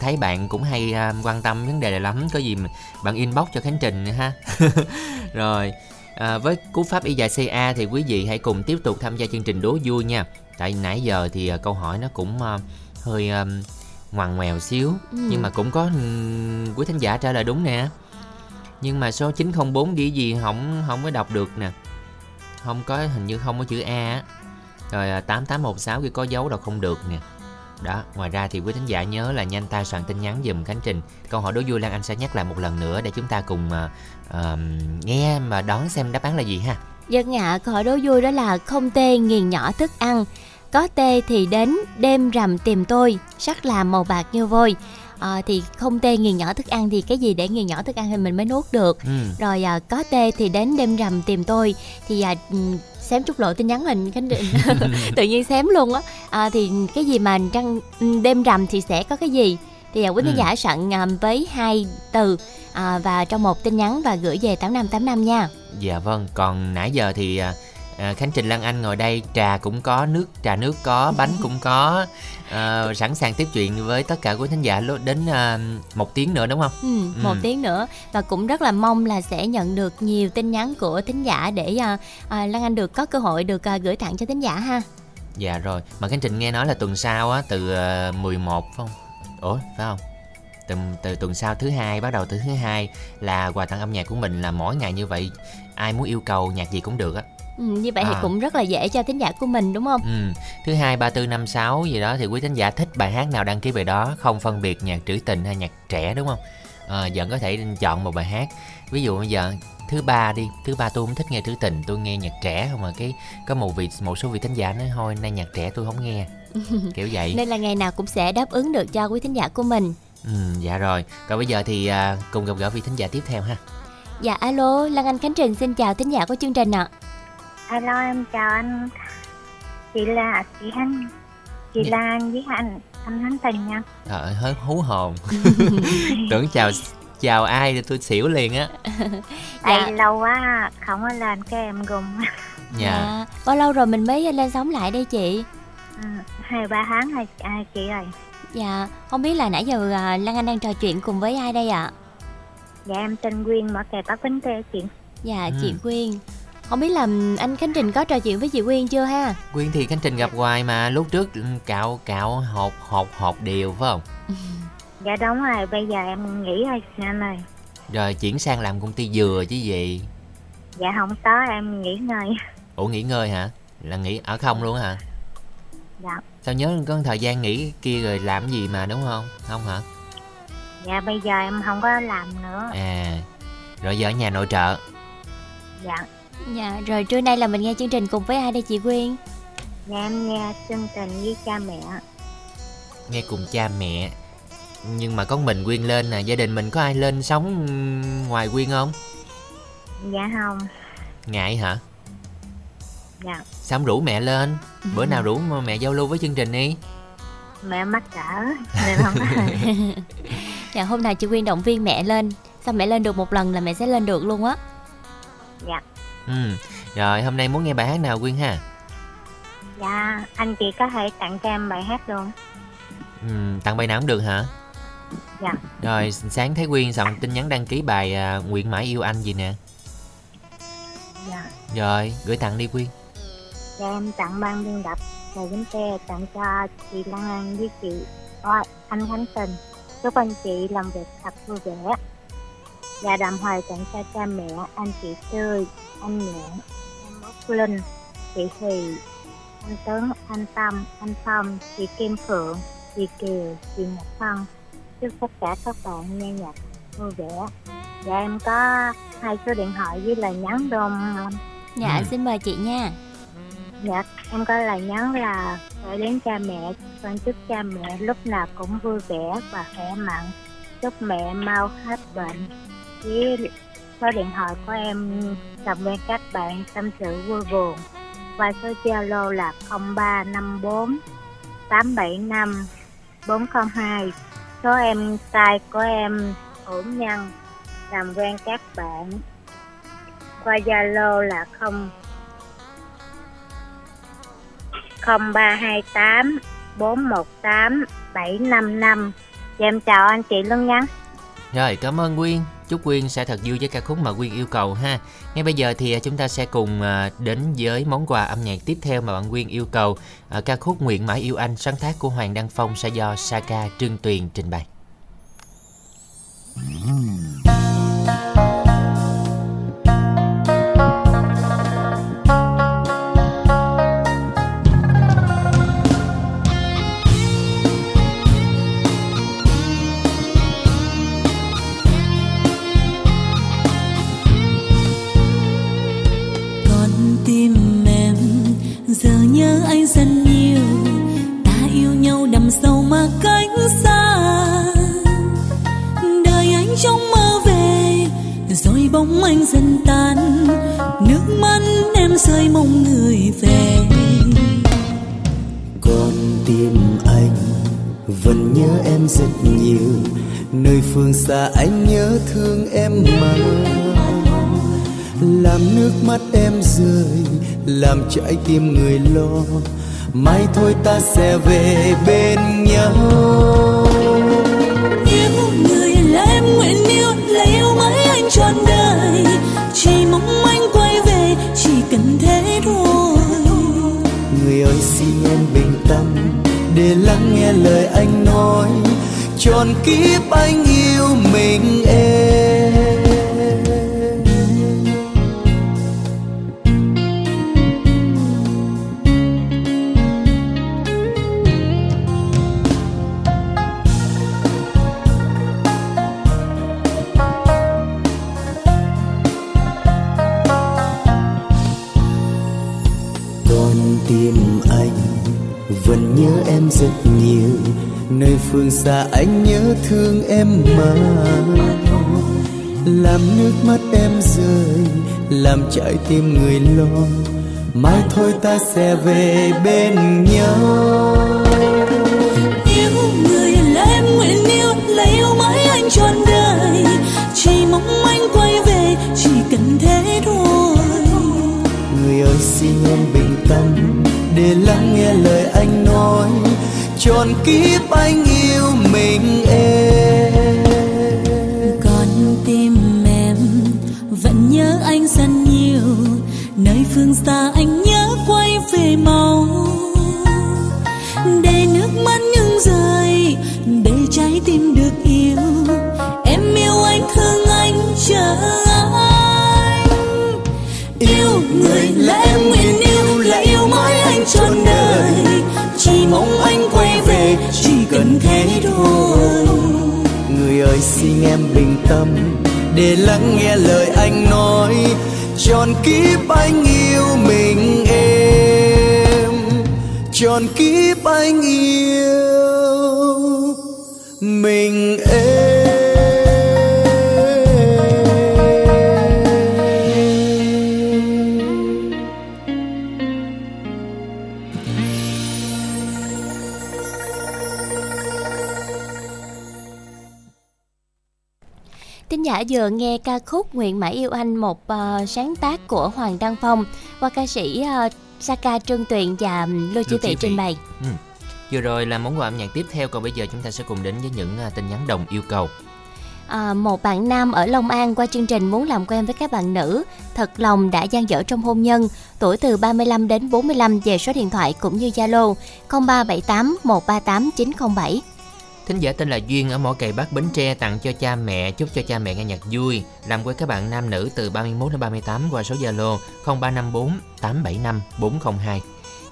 thấy bạn cũng hay à, quan tâm vấn đề này lắm. Có gì mà bạn inbox cho khánh trình ha. [LAUGHS] Rồi à, với cú pháp y dài ca thì quý vị hãy cùng tiếp tục tham gia chương trình đố vui nha. Tại nãy giờ thì à, câu hỏi nó cũng à, hơi ngoằn ngoèo xíu Ừ. nhưng mà cũng có quý thính giả trả lời đúng nè. Nhưng mà số 904 ghi gì không không có đọc được nè. Không có hình như không có chữ A á. Rồi à, 8816 ghi có dấu đâu không được nè đó ngoài ra thì quý thính giả nhớ là nhanh tay soạn tin nhắn dùm Khánh Trình câu hỏi đố vui Lan Anh sẽ nhắc lại một lần nữa để chúng ta cùng à, à, nghe mà đoán xem đáp án là gì ha Dân ạ, câu hỏi đố vui đó là không tê nghiền nhỏ thức ăn. Có tê thì đến đêm rằm tìm tôi, sắc làm màu bạc như vôi. Ờ, thì không tê nghiền nhỏ thức ăn thì cái gì để nghiền nhỏ thức ăn thì mình mới nuốt được. ừ. Rồi à, có tê thì đến đêm rằm tìm tôi thì à, xém chút lộ tin nhắn mình khánh định. [LAUGHS] [LAUGHS] Tự nhiên xém luôn á. À, thì cái gì mà trăng đêm rằm thì sẽ có cái gì? Thì à, quý khán Ừ. giả soạn à, với hai từ à, và trong một tin nhắn và gửi về 8585 nha. Dạ vâng, còn nãy giờ thì à, à, Khánh Trình Lan Anh ngồi đây trà cũng có, nước trà nước có, bánh cũng có à, Sẵn sàng tiếp chuyện với tất cả quý thính giả đến à, một tiếng nữa đúng không? Ừ, một Ừ. tiếng nữa và cũng rất là mong là sẽ nhận được nhiều tin nhắn của thính giả để à, à, Lan Anh được có cơ hội được à, gửi tặng cho thính giả ha. Dạ rồi, mà Khánh Trình nghe nói là tuần sau á, từ à, 11 phải không? Ủa, phải không? Từ, từ tuần sau thứ hai, bắt đầu từ thứ hai là quà tặng âm nhạc của mình là mỗi ngày như vậy Ai muốn yêu cầu nhạc gì cũng được á Ừ, như vậy thì À. cũng rất là dễ cho thính giả của mình đúng không? Ừ. Thứ hai, ba, tư, năm, sáu gì đó thì quý thính giả thích bài hát nào đăng ký bài đó, không phân biệt nhạc trữ tình hay nhạc trẻ đúng không? À, vẫn có thể chọn một bài hát. Ví dụ bây giờ thứ ba đi, thứ ba tôi không thích nghe trữ tình, tôi nghe nhạc trẻ không mà cái có một vị một số vị thính giả nói thôi nay nhạc trẻ tôi không nghe. [LAUGHS] Kiểu vậy. Nên là ngày nào cũng sẽ đáp ứng được cho quý thính giả của mình. Ừ, dạ rồi. Còn bây giờ thì à, cùng gặp gỡ vị thính giả tiếp theo ha. Dạ alo, Lan Anh Khánh Trình xin chào thính giả của chương trình ạ. Alo em chào anh Chị là chị Hân Chị Dạ. Lan với anh anh Hánh Tình nha Trời ơi, hết hú hồn. [LAUGHS] Tưởng chào chào ai thì tôi xỉu liền á. [LAUGHS] Dạ. lâu quá không có lên cái em gùng [LAUGHS] Dạ. Bao lâu rồi mình mới lên sóng lại đây chị? Ừ, hai ba tháng rồi à, chị ơi Dạ, không biết là nãy giờ à, Lan Anh đang trò chuyện cùng với ai đây ạ? Dạ em tên Quyên mở kè Bắc Bến Tre chị Dạ, Ừ. chị Quyên. Không biết là anh Khánh Trình có trò chuyện với chị Quyên chưa ha? Quyên thì Khánh Trình gặp hoài mà lúc trước cạo cạo hột hột hột đều phải không? [LAUGHS] Dạ đúng rồi bây giờ em nghỉ rồi anh ơi Rồi chuyển sang làm công ty dừa chứ gì? Dạ không có em nghỉ ngơi [LAUGHS] Ủa nghỉ ngơi hả? Là nghỉ ở không luôn hả? Dạ Sao nhớ có thời gian nghỉ kia rồi làm gì mà đúng không? Không hả? Dạ bây giờ em không có làm nữa À Rồi giờ ở nhà nội trợ Dạ Dạ, rồi trưa nay là mình nghe chương trình cùng với ai đây chị Quyên? Dạ em nghe chương trình với cha mẹ Nghe cùng cha mẹ Nhưng mà có mình Quyên lên nè Gia đình mình có ai lên sống ngoài Quyên không? Dạ không Ngại hả? Dạ Sao không rủ mẹ lên? Bữa nào rủ mẹ giao lưu với chương trình đi mẹ mắc cỡ nên không [LAUGHS] Dạ, hôm nào chị Quyên động viên mẹ lên. Sao mẹ lên được một lần là mẹ sẽ lên được luôn á. Dạ Ừ. Rồi hôm nay muốn nghe bài hát nào Quyên ha? Dạ anh chị có thể tặng cho em bài hát luôn. Ừ, tặng bài nào cũng được hả? Dạ. Rồi sáng thấy Quyên soạn tin nhắn đăng ký bài à, Nguyện mãi yêu anh gì nè? Dạ. Rồi gửi tặng đi Quyên. Dạ em tặng ban biên tập Thời Bến Tre tặng cho chị Lan Anh với chị Ôi, anh Khánh Tình. Chúc anh chị làm việc thật vui vẻ. Và đồng thời tặng cho cha mẹ anh chị Tươi, anh Nhạn, em Úc Linh, chị Thùy, anh Tuấn, anh Tâm, anh Phong, chị Kim Phượng, chị Kiều, chị Nhật Phân Chúc tất cả các bạn nghe nhạc vui vẻ Dạ em có hai số điện thoại với lời nhắn đôn Dạ, Ừ. xin mời chị nha. Dạ, em có lời nhắn là gửi đến cha mẹ, con chúc cha mẹ lúc nào cũng vui vẻ và khỏe mạnh. Chúc mẹ mau hết bệnh. Với số điện thoại của em làm quen các bạn tâm sự vui buồn. Và số Zalo là 0354 875 402. Số em tay của em ổn nhân làm quen các bạn. Qua Zalo là 0 0328 418 755. Em chào anh chị Lương Ngắn rồi, cảm ơn Quyên. Chúc Quyên sẽ thật vui với ca khúc mà Quyên yêu cầu ha. Ngay bây giờ thì à, chúng ta sẽ cùng à, đến với món quà âm nhạc tiếp theo mà bạn Quyên yêu cầu. À, ca khúc Nguyện mãi yêu anh sáng tác của Hoàng Đăng Phong sẽ do Saka Trương Tuyền trình bày. con bóng anh dần tan nước mắt em rơi mong người về. Con tim anh vẫn nhớ em rất nhiều nơi phương xa anh nhớ thương em mà. Làm nước mắt em rơi làm trái tim người lo mai thôi ta sẽ về bên nhau. Yêu người là em nguyện yêu là yêu mãi anh trọn đời hay mong anh quay về, chỉ cần thế thôi. Người ơi, xin em bình tâm để lắng nghe lời anh nói. Tròn kiếp anh yêu mình em. Nơi phương xa anh nhớ thương em mà. Làm nước mắt em rơi làm trái tim người lo. Mai thôi ta sẽ về bên nhau. Yêu người là em nguyện yêu là yêu mãi anh trọn đời. Chỉ mong anh quay về chỉ cần thế thôi. Người ơi xin em bình tâm để lắng nghe lời anh nói trọn kiếp anh yêu mình em. Còn tim em vẫn nhớ anh rất nhiều, nơi phương xa anh xin em bình tâm để lắng nghe lời anh nói. Tròn kiếp anh yêu mình em. Tròn kiếp anh yêu mình em. Giả vừa nghe ca khúc Nguyện mãi yêu anh một ờ, sáng tác của Hoàng Đăng Phong qua ca sĩ ờ, Saka Trương Tuyền và Lưu Chi Chi trình bày. Ừ. Vừa rồi là món quà âm nhạc tiếp theo còn bây giờ chúng ta sẽ cùng đến với những à, tin nhắn đồng yêu cầu. À, một bạn nam ở Long An qua chương trình muốn làm quen với các bạn nữ thật lòng đã gian dở trong hôn nhân tuổi từ 35 đến 45 về số điện thoại cũng như Zalo 0378 138 907 Thính giả tên là Duyên ở mỏ cày Bắc Bến Tre tặng cho cha mẹ, chúc cho cha mẹ nghe nhạc vui. Làm quen các bạn nam nữ từ 31 đến 38 qua số Zalo 0354 875 402.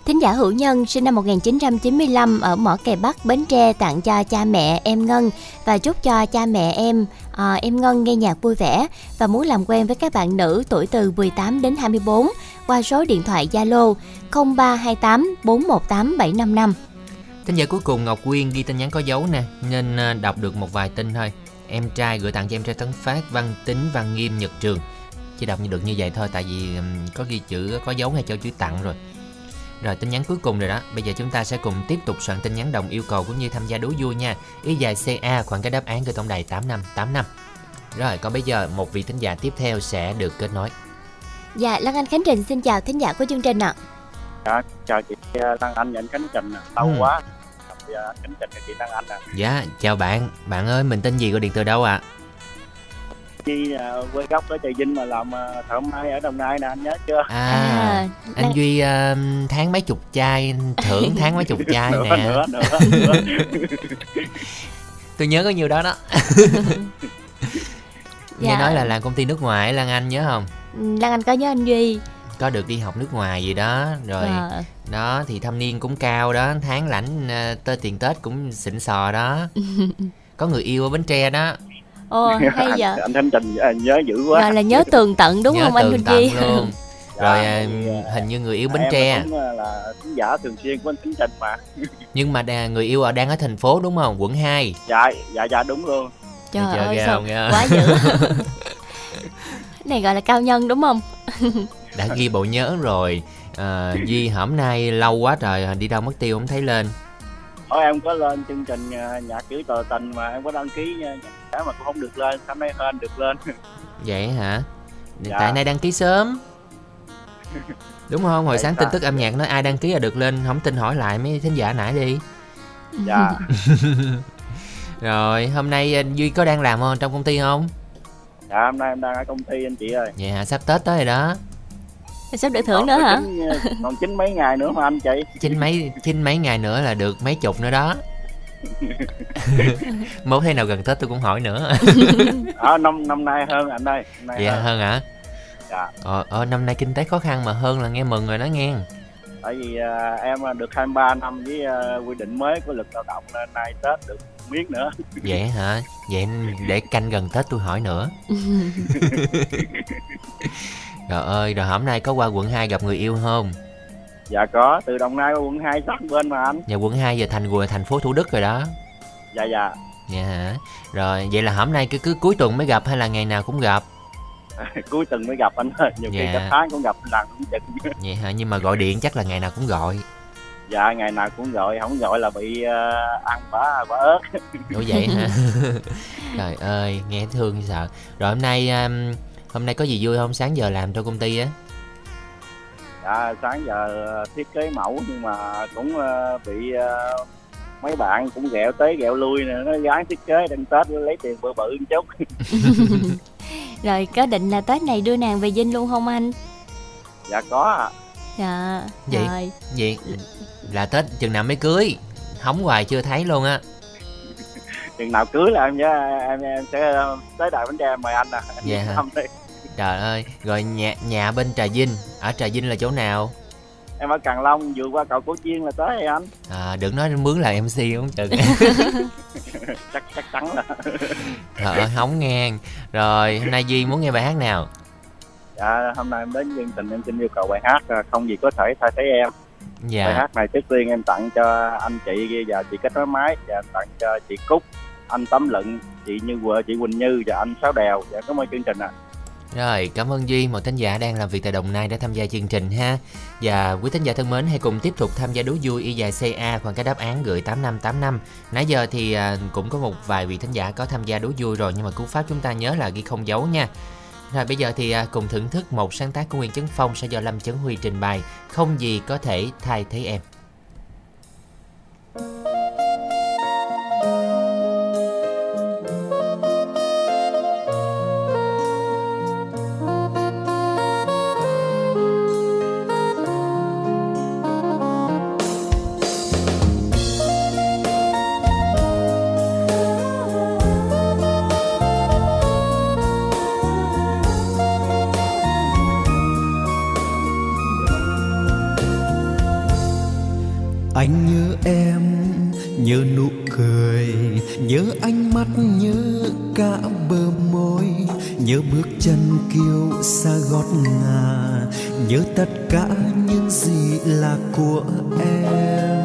Thính giả hữu nhân sinh năm 1995 ở Mỏ Cày Bắc, Bến Tre tặng cho cha mẹ em Ngân và chúc cho cha mẹ em à, em Ngân nghe nhạc vui vẻ và muốn làm quen với các bạn nữ tuổi từ 18 đến 24 qua số điện thoại Zalo 0328 418 755. Thính giả cuối cùng Ngọc Quyên ghi tin nhắn có dấu nè, nên à, đọc được một vài tin thôi. Em trai gửi tặng cho em trai Tấn Phát, Văn Tính, Văn Nghiêm, Nhật Trường. Chỉ đọc như được như vậy thôi tại vì có ghi chữ có dấu ngay cho chữ tặng rồi. Rồi tin nhắn cuối cùng rồi đó. Bây giờ chúng ta sẽ cùng tiếp tục soạn tin nhắn đồng yêu cầu cũng như tham gia đố vui nha. Ý dài CA khoảng cái đáp án gửi tổng đài 8585. Rồi còn bây giờ một vị thính giả tiếp theo sẽ được kết nối. Dạ, Lan Anh Khánh Trình xin chào thính giả của chương trình ạ. Dạ, chào chị ờ, Lan Anh và anh Khánh Trình, lâu Ừ. quá. Dạ kính chào chị Đăng Anh à Dạ, chào bạn. Bạn ơi, mình tên gì gọi điện từ đâu ạ? Chi à, quê gốc ở Trà Vinh mà làm à, thợ may ở Đồng Nai nè anh nhớ chưa À, À, anh đang- Duy ờ, tháng mấy chục chai, thưởng tháng mấy chục chai [LAUGHS] nè. nữa nữa nữa [LAUGHS] Tôi nhớ có nhiêu đó đó. [LAUGHS] Nghe Dạ. nói là làm công ty nước ngoài Lan Anh nhớ không? Lan Anh có nhớ anh Duy Có được đi học nước ngoài gì đó rồi Ờ. đó thì thâm niên cũng cao đó tháng lãnh ờ, tơ tiền tết cũng xịn sò đó. [LAUGHS] Có người yêu ở bến tre đó. Ồ [LAUGHS] hay anh, giờ anh Thanh Trình à, nhớ dữ quá. Gọi là nhớ tường tận đúng nhớ không anh tường Huỳnh tận Duy luôn. [LAUGHS] Rồi à, hình như người yêu bến em tre cũng à, là khán giả thường xuyên của anh Thanh Trình mà. Nhưng mà đà- người yêu ở đang ở thành phố đúng không? Quận 2 dạ dạ dạ đúng luôn. Trời chưa, ơi sao quá dữ. Cái này gọi là cao nhân đúng không đã ghi bộ nhớ rồi. Ờ, Duy hôm nay lâu quá trời đi đâu mất tiêu không thấy lên? Ở em có lên chương trình à, nhạc chữ tờ tình mà em có đăng ký nha. Mà cũng không được lên hôm nay hên được lên. [LAUGHS] Vậy hả? Dạ. tại nay đăng ký sớm. [LAUGHS] Đúng không? Hồi Tại sáng sao? tin tức âm nhạc nói ai đăng ký là được lên không tin hỏi lại mấy thính giả nãy đi. Dạ. [LAUGHS] Rồi hôm nay anh duy có đang làm không trong công ty không? Dạ hôm nay em đang ở công ty anh chị ơi. Hả? Sắp tết tới rồi đó Sắp được thưởng Còn nữa hả? chín, à, còn chín mấy ngày nữa mà anh chị? Chín mấy chín mấy ngày nữa là được mấy chục nữa đó. [LAUGHS] Mốt thế nào gần tết tôi cũng hỏi nữa. Ở [LAUGHS] năm năm nay hơn anh ơi năm nay vậy hơn. hơn hả? Dạ. Ờ, ờ năm nay kinh tế khó khăn mà hơn là nghe mừng rồi đó nghe. Tại vì à, em à, được 23 năm với à, quy định mới của luật lao động nên nay tết được miếng nữa. Vậy hả? Vậy để canh gần tết tôi hỏi nữa [LAUGHS] Trời ơi, rồi hôm nay có qua quận 2 gặp người yêu không? dạ có từ đồng nai qua quận 2 sát bên mà anh Nhà quận 2 giờ thành quận thành phố Thủ Đức rồi đó. dạ dạ Dạ hả? Rồi, vậy là hôm nay cứ cứ cuối tuần mới gặp hay là ngày nào cũng gặp? [LAUGHS] cuối tuần mới gặp anh ơi nhiều khi Dạ. cả tháng cũng gặp lần cũng chừng Vậy [LAUGHS] hả? Nhưng mà gọi điện chắc là ngày nào cũng gọi. dạ ngày nào cũng gọi không gọi là bị à, ăn quả quả ớt Ủa vậy hả? [LAUGHS] Trời ơi, nghe thương sợ. Rồi hôm nay um, hôm nay có gì vui không? Sáng giờ làm cho công ty á. dạ sáng giờ à, thiết kế mẫu nhưng mà cũng à, bị à, mấy bạn cũng ghẹo tới ghẹo lui nè nó gán thiết kế đăng tết lấy tiền bự bự một chút [LAUGHS] [LAUGHS] Rồi có định là Tết này đưa nàng về Vinh luôn không anh dạ có ạ Dạ Vậy? Rồi Vậy là Tết chừng nào mới cưới? Hóng hoài chưa thấy luôn á. chừng nào cưới là em nhớ em em sẽ ờ, tới đại bánh tre mời anh à Dạ hả? Trời ơi, rồi nhà nhà bên Trà Vinh, ở Trà Vinh là chỗ nào? em ở Càng Long vừa qua cầu Cổ Chiên là tới rồi anh À, đừng nói mướn là MC không chừng. [LAUGHS] [LAUGHS] chắc chắc chắn là [LAUGHS] Trời ơi, hóng ngang. Rồi, hôm nay Duy muốn nghe bài hát nào? dạ hôm nay em đến chương trình em xin yêu cầu bài hát à, không gì có thể thay thế em bài Dạ, hát này trước tiên em tặng cho anh chị và chị kết nối máy và tặng cho chị Cúc anh Tấm Lận chị Như Quệ chị Quỳnh Như và anh Sáu Đèo dạ cảm ơn chương trình ạ rồi, cảm ơn Duy, một thính giả đang làm việc tại Đồng Nai đã tham gia chương trình ha. Và quý thính giả thân mến, hãy cùng tiếp tục tham gia đố vui y dài CA khoảng cái đáp án gửi 8585. Nãy giờ thì à, cũng có một vài vị thính giả có tham gia đố vui rồi nhưng mà cú pháp chúng ta nhớ là ghi không dấu nha. Rồi bây giờ thì à, cùng thưởng thức một sáng tác của Nguyễn Chấn Phong sẽ do Lâm Chấn Huy trình bày Không gì có thể thay thế em. Anh nhớ em, nhớ nụ cười, nhớ ánh mắt, nhớ cả bờ môi, nhớ bước chân kiêu xa gót ngà, nhớ tất cả những gì là của em.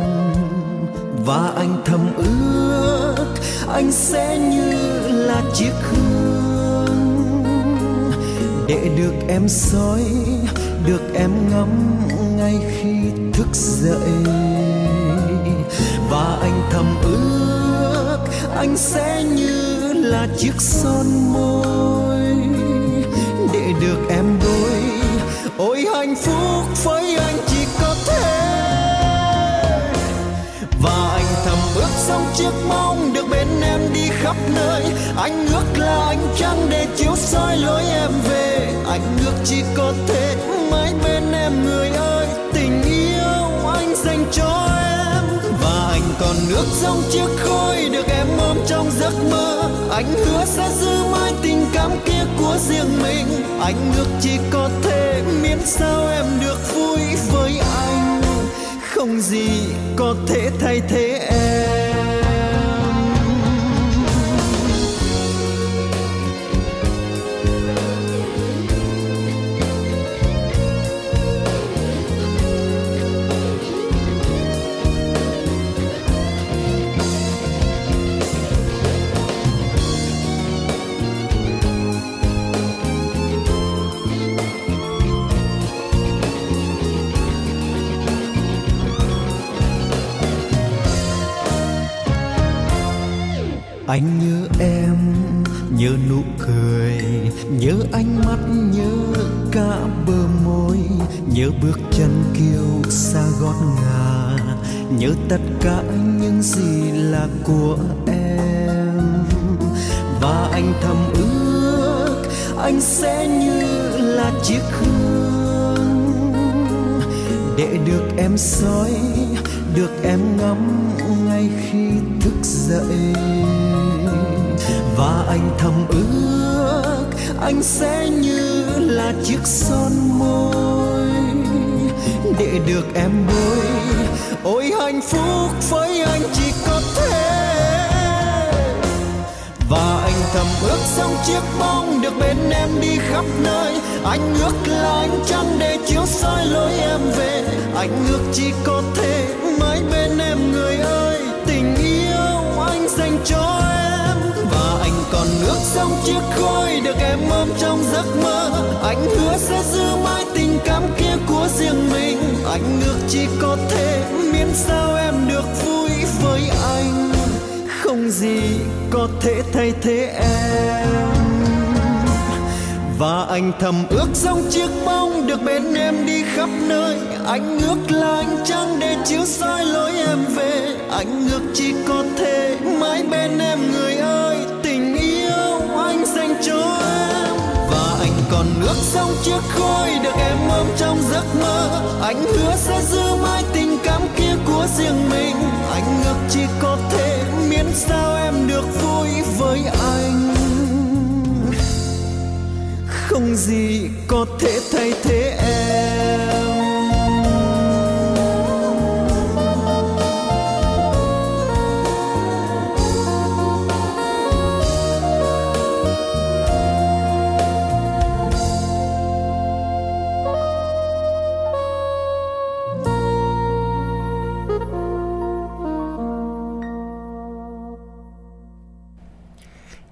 Và anh thầm ước, anh sẽ như là chiếc hương để được em soi, được em ngắm ngay khi thức dậy và anh thầm ước anh sẽ như là chiếc son môi để được em đôi. Ôi hạnh phúc với anh chỉ có thế. Và anh thầm ước sống chiếc mong được bên em đi khắp nơi. Anh ước là anh trăng để chiếu soi lối em về. Anh ước chỉ có thể mãi bên em, người ơi, tình yêu anh dành cho em còn nước trong chiếc khôi được em ôm trong giấc mơ. Anh hứa sẽ giữ mãi tình cảm kia của riêng mình. Anh ước chỉ có thể miễn sao em được vui với anh. Không gì có thể thay thế em. Anh nhớ em, nhớ nụ cười, nhớ ánh mắt, nhớ cả bờ môi, nhớ bước chân kiêu xa gót ngà, nhớ tất cả những gì là của em. Và anh thầm ước anh sẽ như là chiếc hương để được em soi được em ngắm ngay khi thức dậy. Và anh thầm ước anh sẽ như là chiếc son môi để được em bôi ôi hạnh phúc với anh chỉ có thế. Và anh thầm ước xong chiếc bóng được bên em đi khắp nơi. Anh ước là anh trăng để chiếu soi lối em về. Anh ước chỉ có thế. Dành cho em. Và anh còn ước sông chiếc khói được em ôm trong giấc mơ. Anh hứa sẽ giữ mãi tình cảm kia của riêng mình. Anh ước chỉ có thể miễn sao em được vui với anh. Không gì có thể thay thế em. Và anh thầm ước trong chiếc bóng được bên em đi khắp nơi. Anh ước là anh trăng để chiếu soi lối em về anh ước chỉ có thể mãi bên em, người ơi, tình yêu anh dành cho em. Và anh còn ước xong chiếc khôi được em ôm trong giấc mơ. Anh hứa sẽ giữ mãi tình cảm kia của riêng mình. Anh ước chỉ có thể miễn sao em được vui với anh. Không gì có thể thay thế em.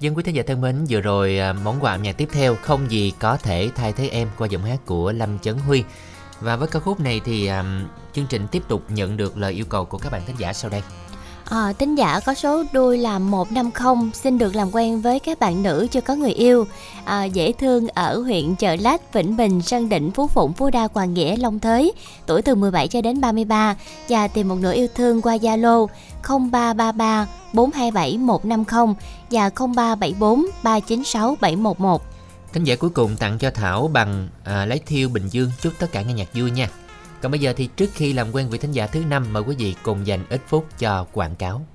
Dân quý thính giả thân mến, vừa rồi à, món quà âm nhạc tiếp theo không gì có thể thay thế em qua giọng hát của Lâm Chấn Huy. Và với ca khúc này thì um, chương trình tiếp tục nhận được lời yêu cầu của các bạn thính giả sau đây. À, tính giả có số đuôi là 150 xin được làm quen với các bạn nữ chưa có người yêu à, dễ thương ở huyện Chợ Lách, Vĩnh Bình, Sơn Định, Phú Phụng, Phú Đa, Hoàng Nghĩa, Long Thới tuổi từ 17 cho đến 33 và tìm một nửa yêu thương qua Zalo 0333 427 150 và 0374 396 711 Thính giả cuối cùng tặng cho Thảo bằng à, lấy thiêu Bình Dương chúc tất cả nghe nhạc vui nha. Còn bây giờ thì trước khi làm quen với thính giả thứ năm mời quý vị cùng dành ít phút cho quảng cáo.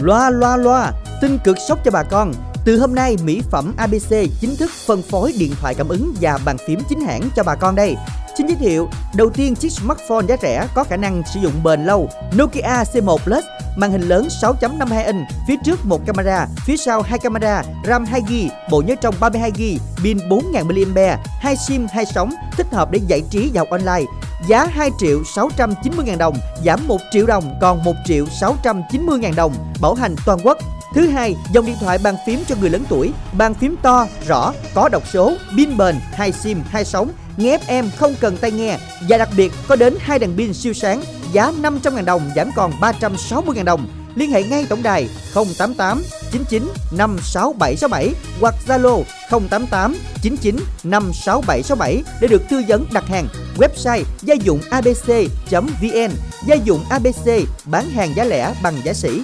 Loa loa loa, tin cực sốc cho bà con. Từ hôm nay, mỹ phẩm ABC chính thức phân phối điện thoại cảm ứng và bàn phím chính hãng cho bà con đây. Xin giới thiệu, đầu tiên chiếc smartphone giá rẻ có khả năng sử dụng bền lâu Nokia C1 Plus, màn hình lớn 6.52 inch, phía trước một camera, phía sau hai camera, RAM 2GB, bộ nhớ trong 32GB, pin 4000 mAh, hai SIM hai sóng, thích hợp để giải trí và học online. Giá 2 triệu 690 ngàn đồng, giảm 1 triệu đồng còn 1 triệu 690 ngàn đồng, bảo hành toàn quốc. Thứ hai, dòng điện thoại bàn phím cho người lớn tuổi, bàn phím to, rõ, có đọc số, pin bền, hai SIM, hai sóng, nghe FM không cần tai nghe và đặc biệt có đến hai đèn pin siêu sáng giá 500.000 đồng giảm còn 360.000 đồng. liên hệ ngay tổng đài 088 99 56767 hoặc Zalo 088 99 56767 để được tư vấn đặt hàng. Website gia dụng abc.vn Gia dụng ABC bán hàng giá lẻ bằng giá sỉ.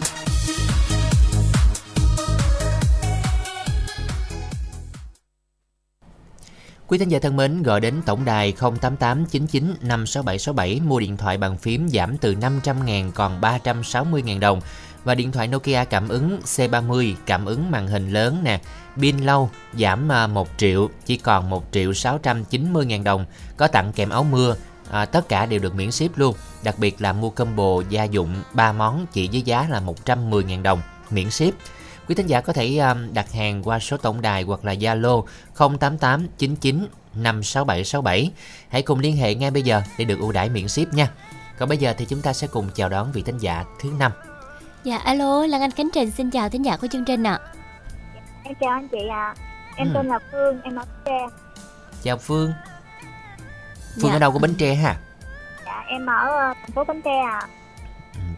Quý thính giả thân mến, gọi đến tổng đài 088 99 56767 mua điện thoại bằng phím giảm từ 500.000 còn 360.000 đồng và điện thoại Nokia cảm ứng C30 cảm ứng màn hình lớn nè, pin lâu giảm à, 1 triệu chỉ còn 1 triệu 690 ngàn đồng, có tặng kèm áo mưa, à, tất cả đều được miễn ship luôn. Đặc biệt là mua combo gia dụng 3 món chỉ với giá là 110 ngàn đồng, miễn ship. Quý thính giả có thể um, đặt hàng qua số tổng đài hoặc là Zalo 088 99 56767. Hãy cùng liên hệ ngay bây giờ để được ưu đãi miễn ship nha. Còn bây giờ thì chúng ta sẽ cùng chào đón vị thính giả thứ năm. Dạ alo, Lan Anh Khánh Trình xin chào thính giả của chương trình ạ. À. Em chào anh chị ạ. À. Em ừ. tên là Phương, em ở Bến Tre. Chào Phương. Phương dạ. ở đâu của Bến Tre hả? Dạ em ở ờ, thành phố Bến Tre à.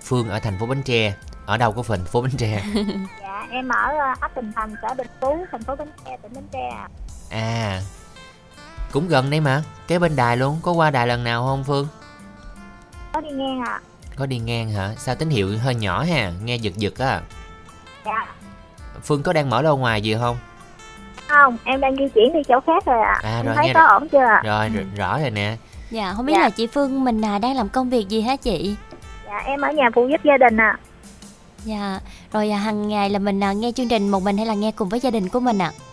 Phương ở thành phố Bến Tre. Ở đâu của thành phố Bến Tre? [LAUGHS] dạ em ở ờ, ấp Bình Thành, xã Bình Phú, thành phố Bến Tre, tỉnh Bến Tre à. À, cũng gần đấy mà, kế bên đài luôn, có qua đài lần nào không Phương? Có đi ngang à. Có đi ngang hả? Sao tín hiệu hơi nhỏ ha, nghe giật giật á. Dạ. Phương có đang mở đâu ngoài gì không? Không, em đang di chuyển đi chỗ khác rồi ạ. À. à rồi, thấy có ổn chưa ạ? Rồi, ừ. rõ rồi nè. Dạ, không biết dạ. là chị Phương mình à, đang làm công việc gì hả chị? Dạ, em ở nhà phụ giúp gia đình ạ. À. Dạ, rồi à, hàng ngày là mình à, nghe chương trình một mình hay là nghe cùng với gia đình của mình ạ? À?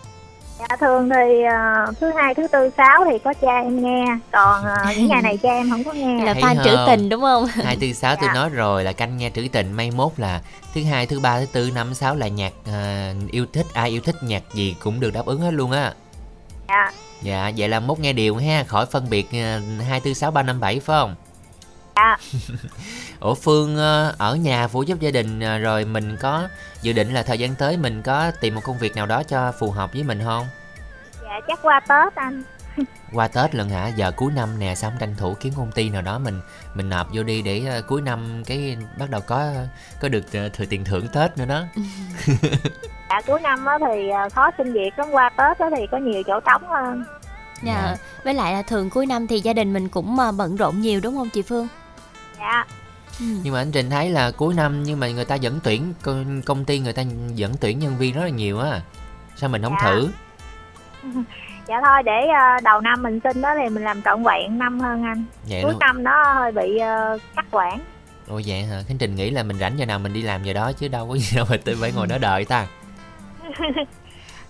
Dạ thường thì uh, thứ hai, thứ tư, sáu thì có cha em nghe Còn uh, [LAUGHS] những ngày này cha em không có nghe Là fan trữ tình đúng không? [LAUGHS] Hai, tư, sáu dạ. tôi nói rồi là canh nghe trữ tình May mốt là thứ hai, thứ ba, thứ tư, năm, sáu là nhạc uh, yêu thích Ai yêu thích nhạc gì cũng được đáp ứng hết luôn á Dạ Dạ, vậy là mốt nghe điều ha Khỏi phân biệt hai, tư, sáu, ba, năm, bảy phải không? Dạ [LAUGHS] Ủa Phương ở nhà phụ giúp gia đình rồi mình có dự định là thời gian tới mình có tìm một công việc nào đó cho phù hợp với mình không? Dạ chắc qua Tết anh [LAUGHS] qua Tết lần hả? Giờ cuối năm nè xong tranh thủ kiếm công ty nào đó mình mình nộp vô đi để uh, cuối năm cái bắt đầu có có được thừa tiền thưởng Tết nữa đó. [LAUGHS] dạ cuối năm á thì khó xin việc lắm qua Tết á thì có nhiều chỗ trống hơn. Dạ. dạ. Với lại là thường cuối năm thì gia đình mình cũng bận rộn nhiều đúng không chị Phương? Dạ. Ừ. nhưng mà anh trình thấy là cuối năm nhưng mà người ta vẫn tuyển công ty người ta vẫn tuyển nhân viên rất là nhiều á sao mình không dạ. thử [LAUGHS] dạ thôi để uh, đầu năm mình xin đó thì mình làm trọn vẹn năm hơn anh vậy cuối luôn. năm nó hơi bị uh, cắt quản ồ vậy hả khánh trình nghĩ là mình rảnh giờ nào mình đi làm giờ đó chứ đâu có gì đâu mà tôi phải ngồi đó đợi ta [LAUGHS]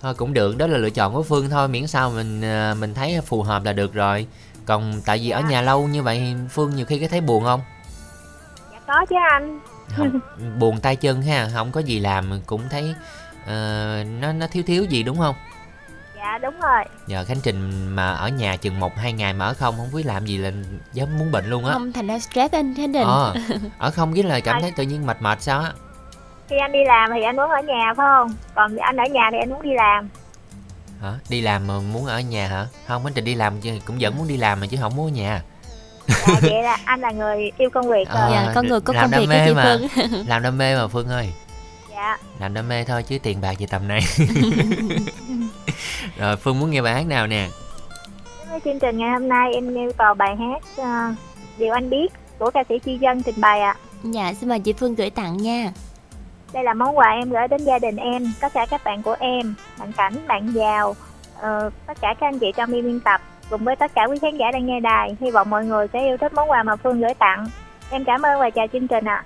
thôi cũng được đó là lựa chọn của phương thôi miễn sao mình uh, mình thấy phù hợp là được rồi còn tại vì dạ. ở nhà lâu như vậy phương nhiều khi có thấy buồn không có chứ anh. Không, [LAUGHS] buồn tay chân ha không có gì làm cũng thấy uh, nó nó thiếu thiếu gì đúng không? Dạ đúng rồi. Giờ khánh trình mà ở nhà chừng một hai ngày mà ở không không biết làm gì là giống muốn bệnh luôn á. Không thành ra stress anh khánh trình. Ờ, ở không với là cảm thấy tự nhiên mệt mệt sao á. Khi anh đi làm thì anh muốn ở nhà phải không? Còn anh ở nhà thì anh muốn đi làm. Hả? Đi làm mà muốn ở nhà hả? Không khánh trình đi làm cũng vẫn muốn đi làm mà chứ không muốn ở nhà dạ vậy là anh là người yêu công việc rồi. À, dạ con người có công việc mê mà. Phương. [LAUGHS] Làm đam mê mà phương ơi. Dạ. Làm đam mê thôi chứ tiền bạc gì tầm này. [LAUGHS] Rồi phương muốn nghe bài hát nào nè? Với chương trình ngày hôm nay em yêu cầu bài hát uh, điều anh biết của ca sĩ chi dân trình bày ạ. À. dạ xin mời chị phương gửi tặng nha. Đây là món quà em gửi đến gia đình em tất cả các bạn của em bạn cảnh bạn giàu uh, tất cả các anh chị trong biên tập cùng với tất cả quý khán giả đang nghe đài. Hy vọng mọi người sẽ yêu thích món quà mà phương gửi tặng. Em cảm ơn và chào chương trình ạ. À.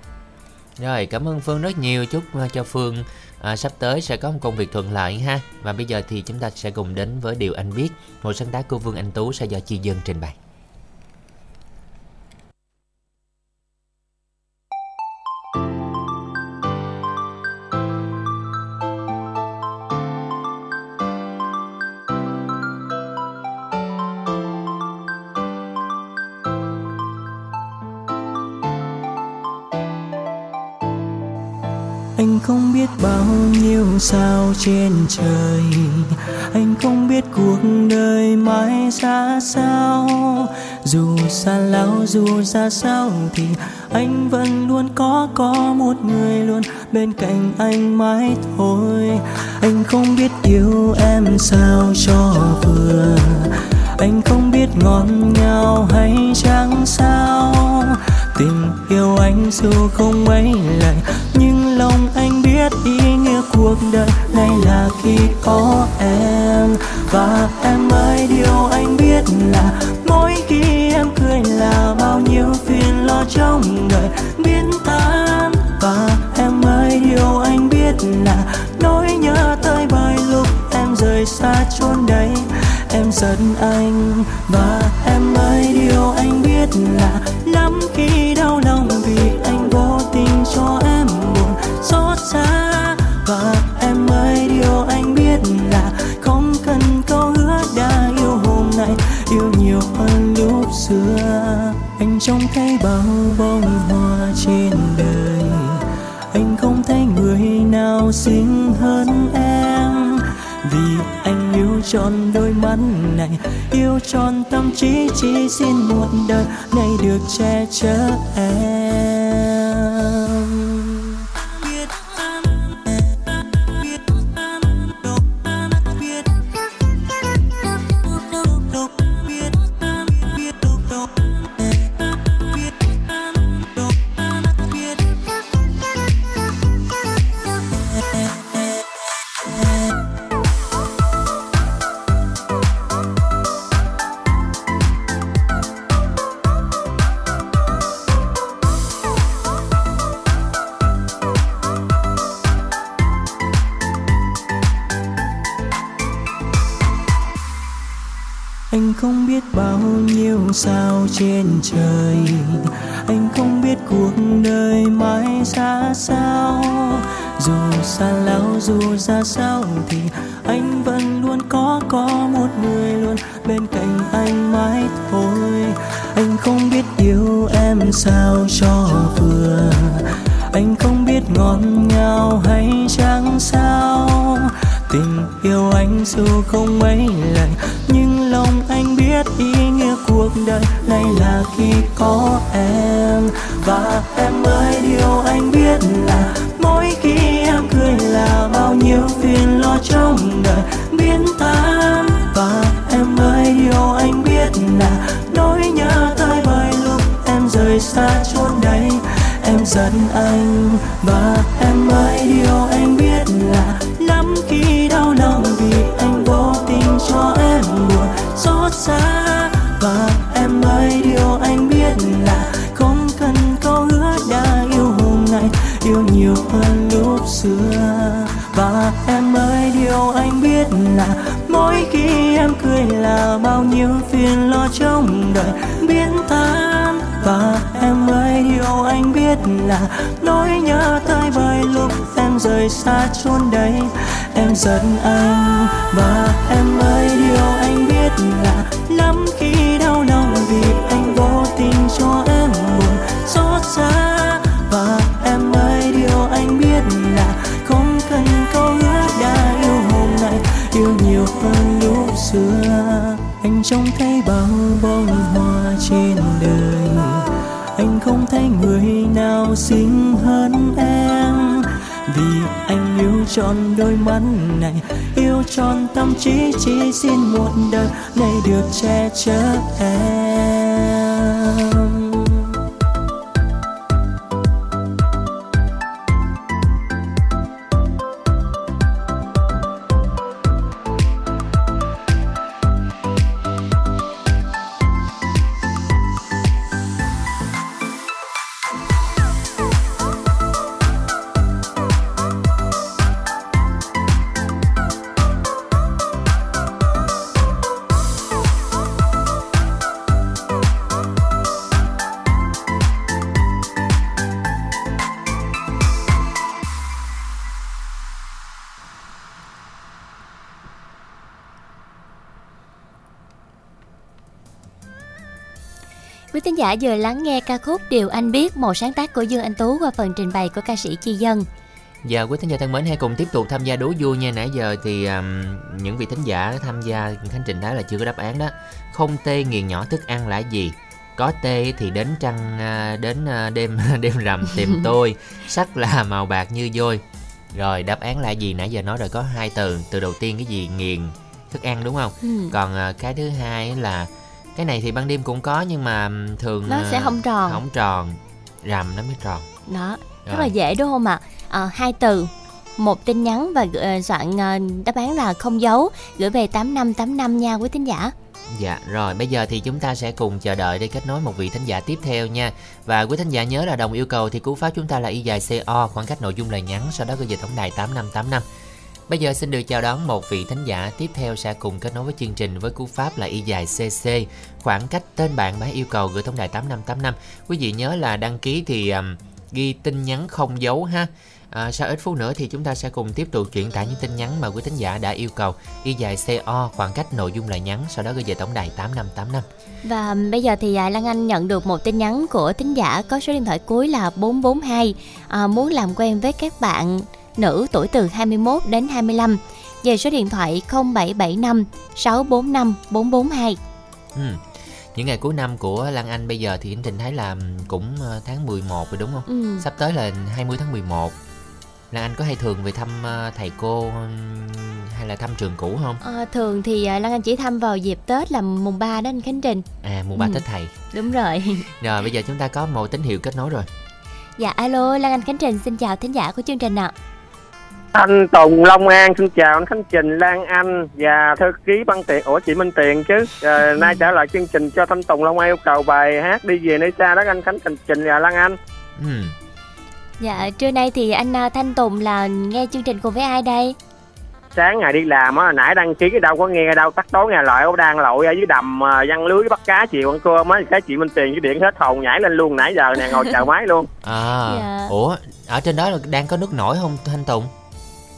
rồi cảm ơn phương rất nhiều. Chúc ờ, cho phương à, sắp tới sẽ có một công việc thuận lợi ha. Và bây giờ thì chúng ta sẽ cùng đến với điều anh biết. Một sáng tác của vương anh tú sẽ do chi dân trình bày. Không biết bao nhiêu sao trên trời. Anh không biết cuộc đời mãi ra sao. Dù xa lão dù ra sao thì anh vẫn luôn có có một người luôn bên cạnh anh mãi thôi. Anh không biết yêu em sao cho vừa. Anh không biết ngọt ngào hay chẳng sao tình yêu anh dù không mấy lời nhưng lòng anh biết ý nghĩa cuộc đời này là khi có em. Và em ơi, điều anh biết là mỗi khi em cười là bao nhiêu phiền lo trong đời. Biến tan và em ơi, điều anh biết là nỗi nhớ tới bài lúc em rời xa chốn đây em giận anh và em ơi điều anh biết là lắm khi đau lòng vì anh vô tình cho em buồn xót xa. Và em ơi điều anh biết là tròn đôi mắt này. Yêu tròn tâm trí, chỉ xin một đời này được che chở em. Lão dù ra nào xinh hơn em. Vì anh yêu tròn đôi mắt này, yêu tròn tâm trí, chỉ xin một đời này được che chở em. Giả vừa lắng nghe ca khúc Điều Anh Biết, một sáng tác của Dương Anh Tú qua phần trình bày của ca sĩ Chi Dân. Giờ quý thính giả thân mến hãy cùng tiếp tục tham gia đố vui nha. Nãy giờ thì um, những vị thính giả tham gia khánh trình thấy là chưa có đáp án đó. Không tê nghiền nhỏ thức ăn là gì? Có tê thì đến trăng à, đến à, đêm [LAUGHS] đêm rằm tìm [LAUGHS] tôi. Sắc là màu bạc như vôi. Rồi đáp án là gì? Nãy giờ nói rồi có hai từ. Từ đầu tiên cái gì? Nghiền thức ăn đúng không? Ừ. còn à, cái thứ hai là cái này thì ban đêm cũng có nhưng mà thường Nó sẽ à, không tròn. không tròn. Rằm nó mới tròn. Đó rất Rồi. là dễ đúng không ạ? À, hai từ một tin nhắn và ờ, soạn ờ, đáp án là không dấu gửi về 8585 nha quý thính giả. Dạ rồi bây giờ thì chúng ta sẽ cùng chờ đợi để kết nối một vị thính giả tiếp theo nha. Và quý thính giả nhớ là đồng yêu cầu thì cú pháp chúng ta là y dài CO khoảng cách nội dung lời nhắn sau đó gửi về tổng đài 8585 Bây giờ xin được chào đón một vị thính giả tiếp theo sẽ cùng kết nối với chương trình với cú pháp là y dài CC khoảng cách tên bạn bán yêu cầu gửi tổng đài 8585 Quý vị nhớ là đăng ký thì um, ghi tin nhắn không dấu ha. À, sau ít phút nữa thì chúng ta sẽ cùng tiếp tục chuyển tải những tin nhắn mà quý thính giả đã yêu cầu. Y dài CO khoảng cách nội dung lời nhắn sau đó gửi về tổng đài 8585 và um, bây giờ thì à, Lan Anh nhận được một tin nhắn của thính giả có số điện thoại cuối là 442 à, muốn làm quen với các bạn nữ tuổi từ 21 đến 25 về số điện thoại 0775 645 442 Ừ. Những ngày cuối năm của Lan Anh bây giờ thì Anh Trình thấy là cũng ờ, tháng 11 rồi đúng không? ừ. Sắp tới là 20 tháng 11 Lan Anh có hay thường về thăm ờ, thầy cô ừm, hay là thăm trường cũ không? Ờ, thường thì à, Lan Anh chỉ thăm vào dịp Tết là mùng 3 đó anh Khánh Trình À mùng ba Ừ. Tết thầy đúng rồi [LAUGHS] Rồi bây giờ chúng ta có một tín hiệu kết nối rồi dạ alo Lan Anh Khánh Trình xin chào thính giả của chương trình ạ Anh Tùng Long An xin chào anh Khánh Trình Lan Anh và thư ký Văn Tiện Ủa chị Minh Tiền chứ à, nay trả lời chương trình cho Thanh Tùng Long An yêu cầu bài hát đi về nơi xa đó anh Khánh Trình Trình và Lan Anh ừ. Dạ, trưa nay thì anh à, Thanh Tùng là nghe chương trình cùng với ai đây? sáng ngày đi làm á nãy đăng ký cái đâu có nghe đâu tắt tối nghe lại đang lội ở dưới đầm à, văn lưới bắt cá chiều ăn cơm á cái chị Minh Tiền với điện hết hồn nhảy lên luôn nãy giờ nè ngồi chờ [LAUGHS] máy luôn À, Dạ. ủa ở trên đó là đang có nước nổi không Thanh Tùng?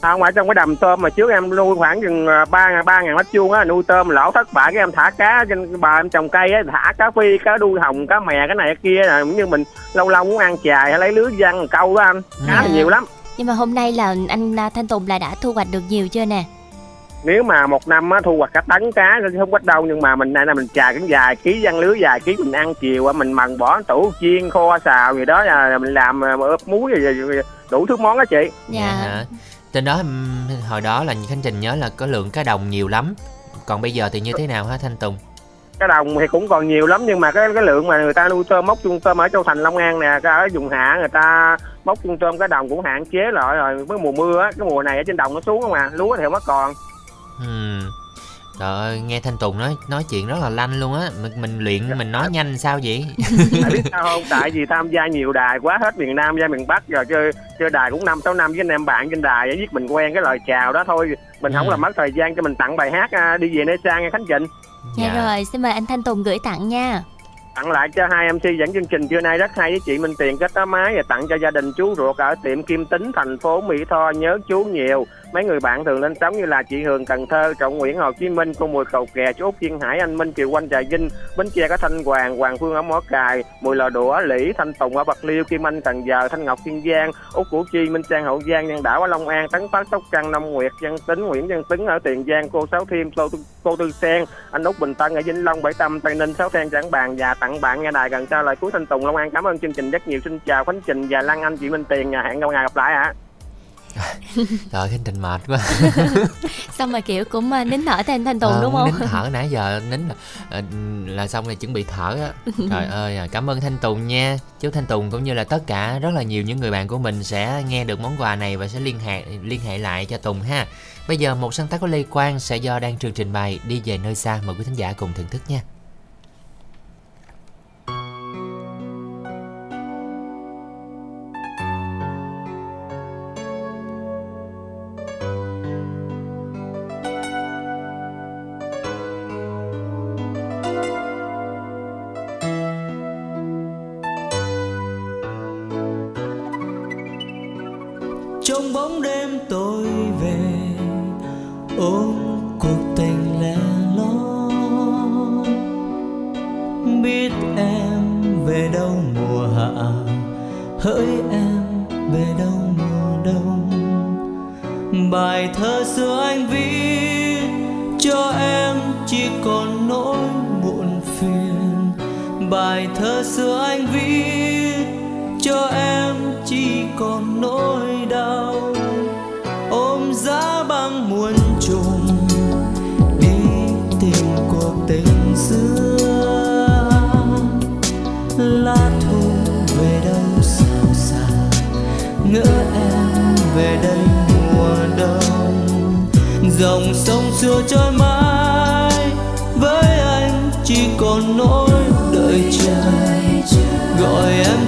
À, ngoài trong cái đầm tôm mà trước em nuôi khoảng chừng à, ba ba ngàn mét vuông á nuôi tôm lỗ thất bại cái em thả cá trên bà em trồng cây á thả cá phi cá đuôi hồng cá mè cái này cái kia là cũng như mình lâu lâu muốn ăn chài hay lấy lưới văng câu đó anh cá thì À. nhiều lắm Nhưng mà hôm nay là anh à, Thanh Tùng là đã thu hoạch được nhiều chưa nè? nếu mà một năm á thu hoạch cả tấn cá thì không có đâu nhưng mà mình này là mình chài cũng vài ký văng lưới vài ký mình ăn chiều á mình mần bỏ tủ chiên kho xào gì đó là mình làm à, ướp muối rồi, rồi, rồi đủ thứ món đó chị Dạ. hả? Trên đó hồi đó là Khánh Trình nhớ là có lượng cá đồng nhiều lắm Còn bây giờ thì như thế nào hả Thanh Tùng? cái đồng thì cũng còn nhiều lắm nhưng mà cái cái lượng mà người ta nuôi tôm móc chung tôm ở châu thành long an nè cái ở vùng hạ người ta móc chung tôm cái đồng cũng hạn chế lại rồi với mùa mưa á cái mùa này ở trên đồng nó xuống không à lúa thì không có còn Hmm. Trời ơi, nghe Thanh Tùng nói nói chuyện rất là lanh luôn á. Mình, mình luyện mình nói nhanh sao vậy? [LAUGHS] Tại biết sao không? Tại vì tham gia nhiều đài quá hết miền nam ra miền bắc rồi chơi chơi đài cũng năm sáu năm với anh em bạn trên đài để viết mình quen cái lời chào đó thôi. Mình không Ừ. làm mất thời gian cho mình tặng bài hát à, đi về nơi xa nghe khánh trịnh. Dạ. Rồi, xin mời anh Thanh Tùng gửi tặng nha. tặng lại cho hai MC dẫn chương trình trưa nay rất hay với chị Minh Tiền kết tá máy và tặng cho gia đình chú ruột ở tiệm Kim Tính thành phố Mỹ Tho nhớ chú nhiều mấy người bạn thường lên sóng như là chị Hường Cần Thơ Trọng Nguyễn Hồ Chí Minh cô Mùi Cầu Kè chú Út Duyên Hải anh Minh Kiều Quanh Trà Vinh Bến Tre có Thanh Hoàng Hoàng Phương ở Mỏ Cài Mùi Lò Đũa Lý Thanh Tùng ở Bạc Liêu Kim Anh Cần Giờ Thanh Ngọc Kiên Giang Út Củ Chi Minh Trang Hậu Giang Nhân Đảo ở Long An Tấn Phát Sóc Trăng Nam Nguyệt Dân Tính Nguyễn Dân Tính ở Tiền Giang cô Sáu Thiêm cô, cô Tư Sen anh Út Bình Tân ở Vĩnh Long Bảy Tâm Tây Ninh Sáu Sen Trảng Bàn và tặng bạn nghe đài gần trao lời cuối Thanh Tùng Long An. Cảm ơn chương trình rất nhiều. Xin chào Khánh Trình và Lan Anh chị Minh Tiền nhà hẹn gặp ngày gặp lại ạ. [LAUGHS] Trời Khánh Trình mệt quá. [LAUGHS] Xong mà kiểu cũng à, nín thở tên Thanh Tùng Ờ, đúng không? Nín thở nãy giờ nín là ờ, là xong rồi chuẩn bị thở á. [LAUGHS] Trời ơi à, cảm ơn Thanh Tùng nha. Chúc Thanh Tùng cũng như là tất cả rất là nhiều những người bạn của mình sẽ nghe được món quà này và sẽ liên hệ liên hệ lại cho Tùng ha. Bây giờ một sáng tác của Lê Quang sẽ do đang trường trình bày đi về nơi xa. Mời quý thính giả cùng thưởng thức nha hỡi em. trôi mãi với anh chỉ còn nỗi đợi chờ. Gọi em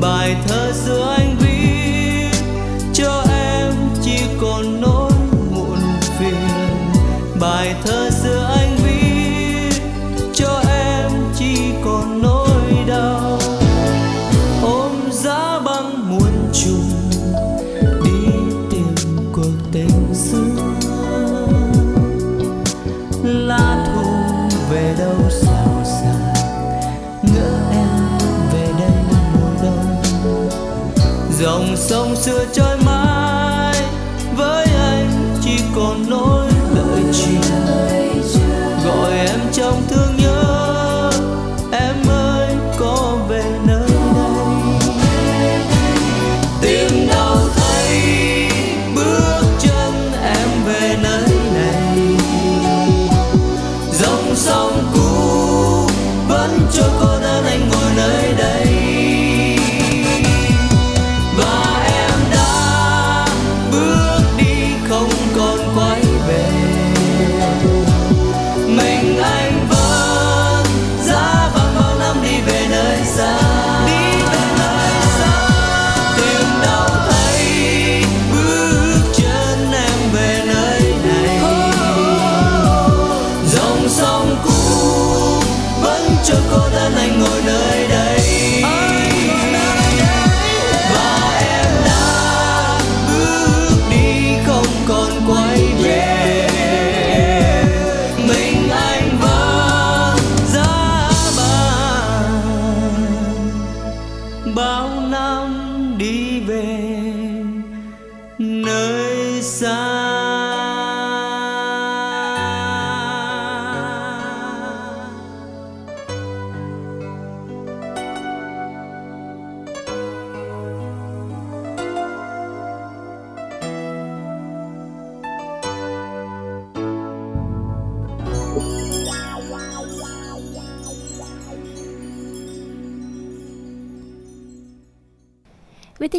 bài thơ dưới xưa chơi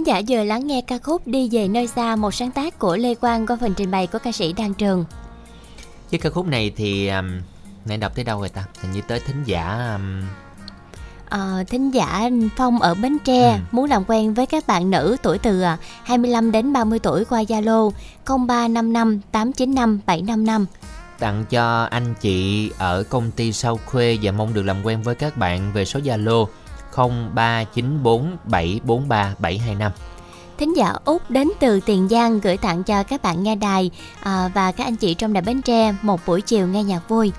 giả vừa lắng nghe ca khúc Đi về nơi xa một sáng tác của Lê Quang qua phần trình bày của ca sĩ Đan Trường. Với ca khúc này thì um, nãy đọc tới đâu rồi ta? Hình như tới thính giả um... À, thính giả Phong ở Bến Tre ừ. muốn làm quen với các bạn nữ tuổi từ à, 25 đến 30 tuổi qua Zalo 0355 895 755 tặng cho anh chị ở công ty Sao Khuê và mong được làm quen với các bạn về số Zalo 0394743725. Thính giả Út đến từ Tiền Giang gửi tặng cho các bạn nghe đài à, và các anh chị trong đài Bến Tre một buổi chiều nghe nhạc vui.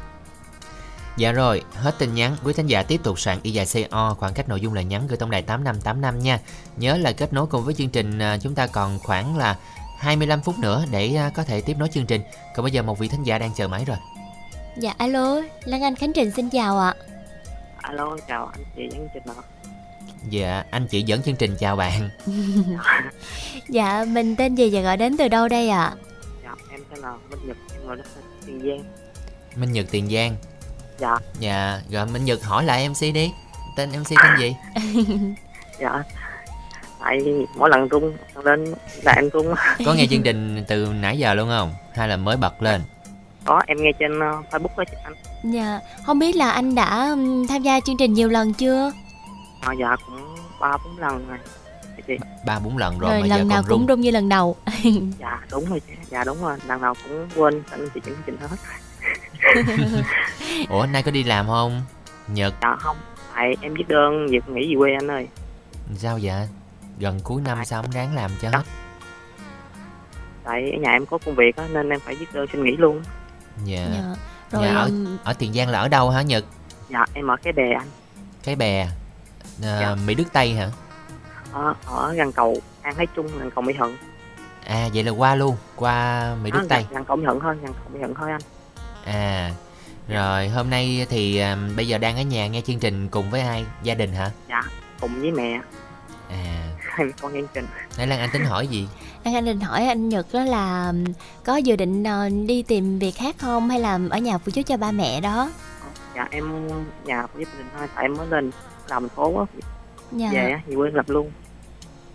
Dạ rồi, hết tin nhắn, quý thính giả tiếp tục soạn y dài CO, khoảng cách nội dung là nhắn gửi tổng đài 8585 nha. Nhớ là kết nối cùng với chương trình à, chúng ta còn khoảng là 25 phút nữa để à, có thể tiếp nối chương trình. Còn bây giờ một vị thính giả đang chờ máy rồi. Dạ alo, Lan Anh Khánh Trình xin chào ạ. Alo chào anh chị dẫn trình ạ Dạ, anh chị dẫn chương trình chào bạn. [LAUGHS] Dạ, mình tên gì và gọi đến từ đâu đây ạ? dạ em tên là minh nhật em ngồi đất tiền giang Minh Nhật Tiền Giang. dạ Dạ, rồi Minh Nhật hỏi lại MC đi. Tên MC tên gì? [LAUGHS] dạ tại mỗi lần rung lên là em rung Có nghe chương [LAUGHS] trình từ nãy giờ luôn không? Hay là mới bật lên? Có em nghe trên ờ, facebook đó chị anh Dạ, không biết là anh đã tham gia chương trình nhiều lần chưa? à, dạ cũng ba bốn lần rồi chị ba bốn lần rồi, Rồi, mà giờ lần nào còn cũng rung. rung như lần đầu. [LAUGHS] dạ đúng rồi chị dạ đúng rồi lần nào cũng quên anh chị dẫn trình hết [LAUGHS] Ủa nay có đi làm không? Nhật dạ không tại em viết đơn việc nghỉ về quê anh ơi sao vậy? Gần cuối năm sao không ráng làm cho hết? tại ở nhà em có công việc á nên em phải viết đơn xin nghỉ luôn Dạ. Dạ. Rồi Dạ, ở, ở Tiền Giang là ở đâu hả Nhật? dạ em ở cái bè anh Cái bè à, Dạ. Mỹ Đức Tây hả? ở, ở gần cầu an thái trung gần cầu mỹ thuận À vậy là qua luôn, qua Mỹ Đức À, Tây. gần, cầu mỹ thuận thôi gần cầu mỹ thuận thôi anh À. Rồi hôm nay thì à, bây giờ đang ở nhà nghe chương trình cùng với ai? Gia đình hả? dạ cùng với mẹ À. mẹ con nghe chương trình Nãy Lan Anh tính hỏi gì? anh anh định hỏi anh Nhật đó là có dự định ờ, đi tìm việc khác không hay là ở nhà phụ giúp cho ba mẹ đó? dạ em nhà của gia đình thôi tại em mới lên làm thành phố á Dạ. về á về quê lập luôn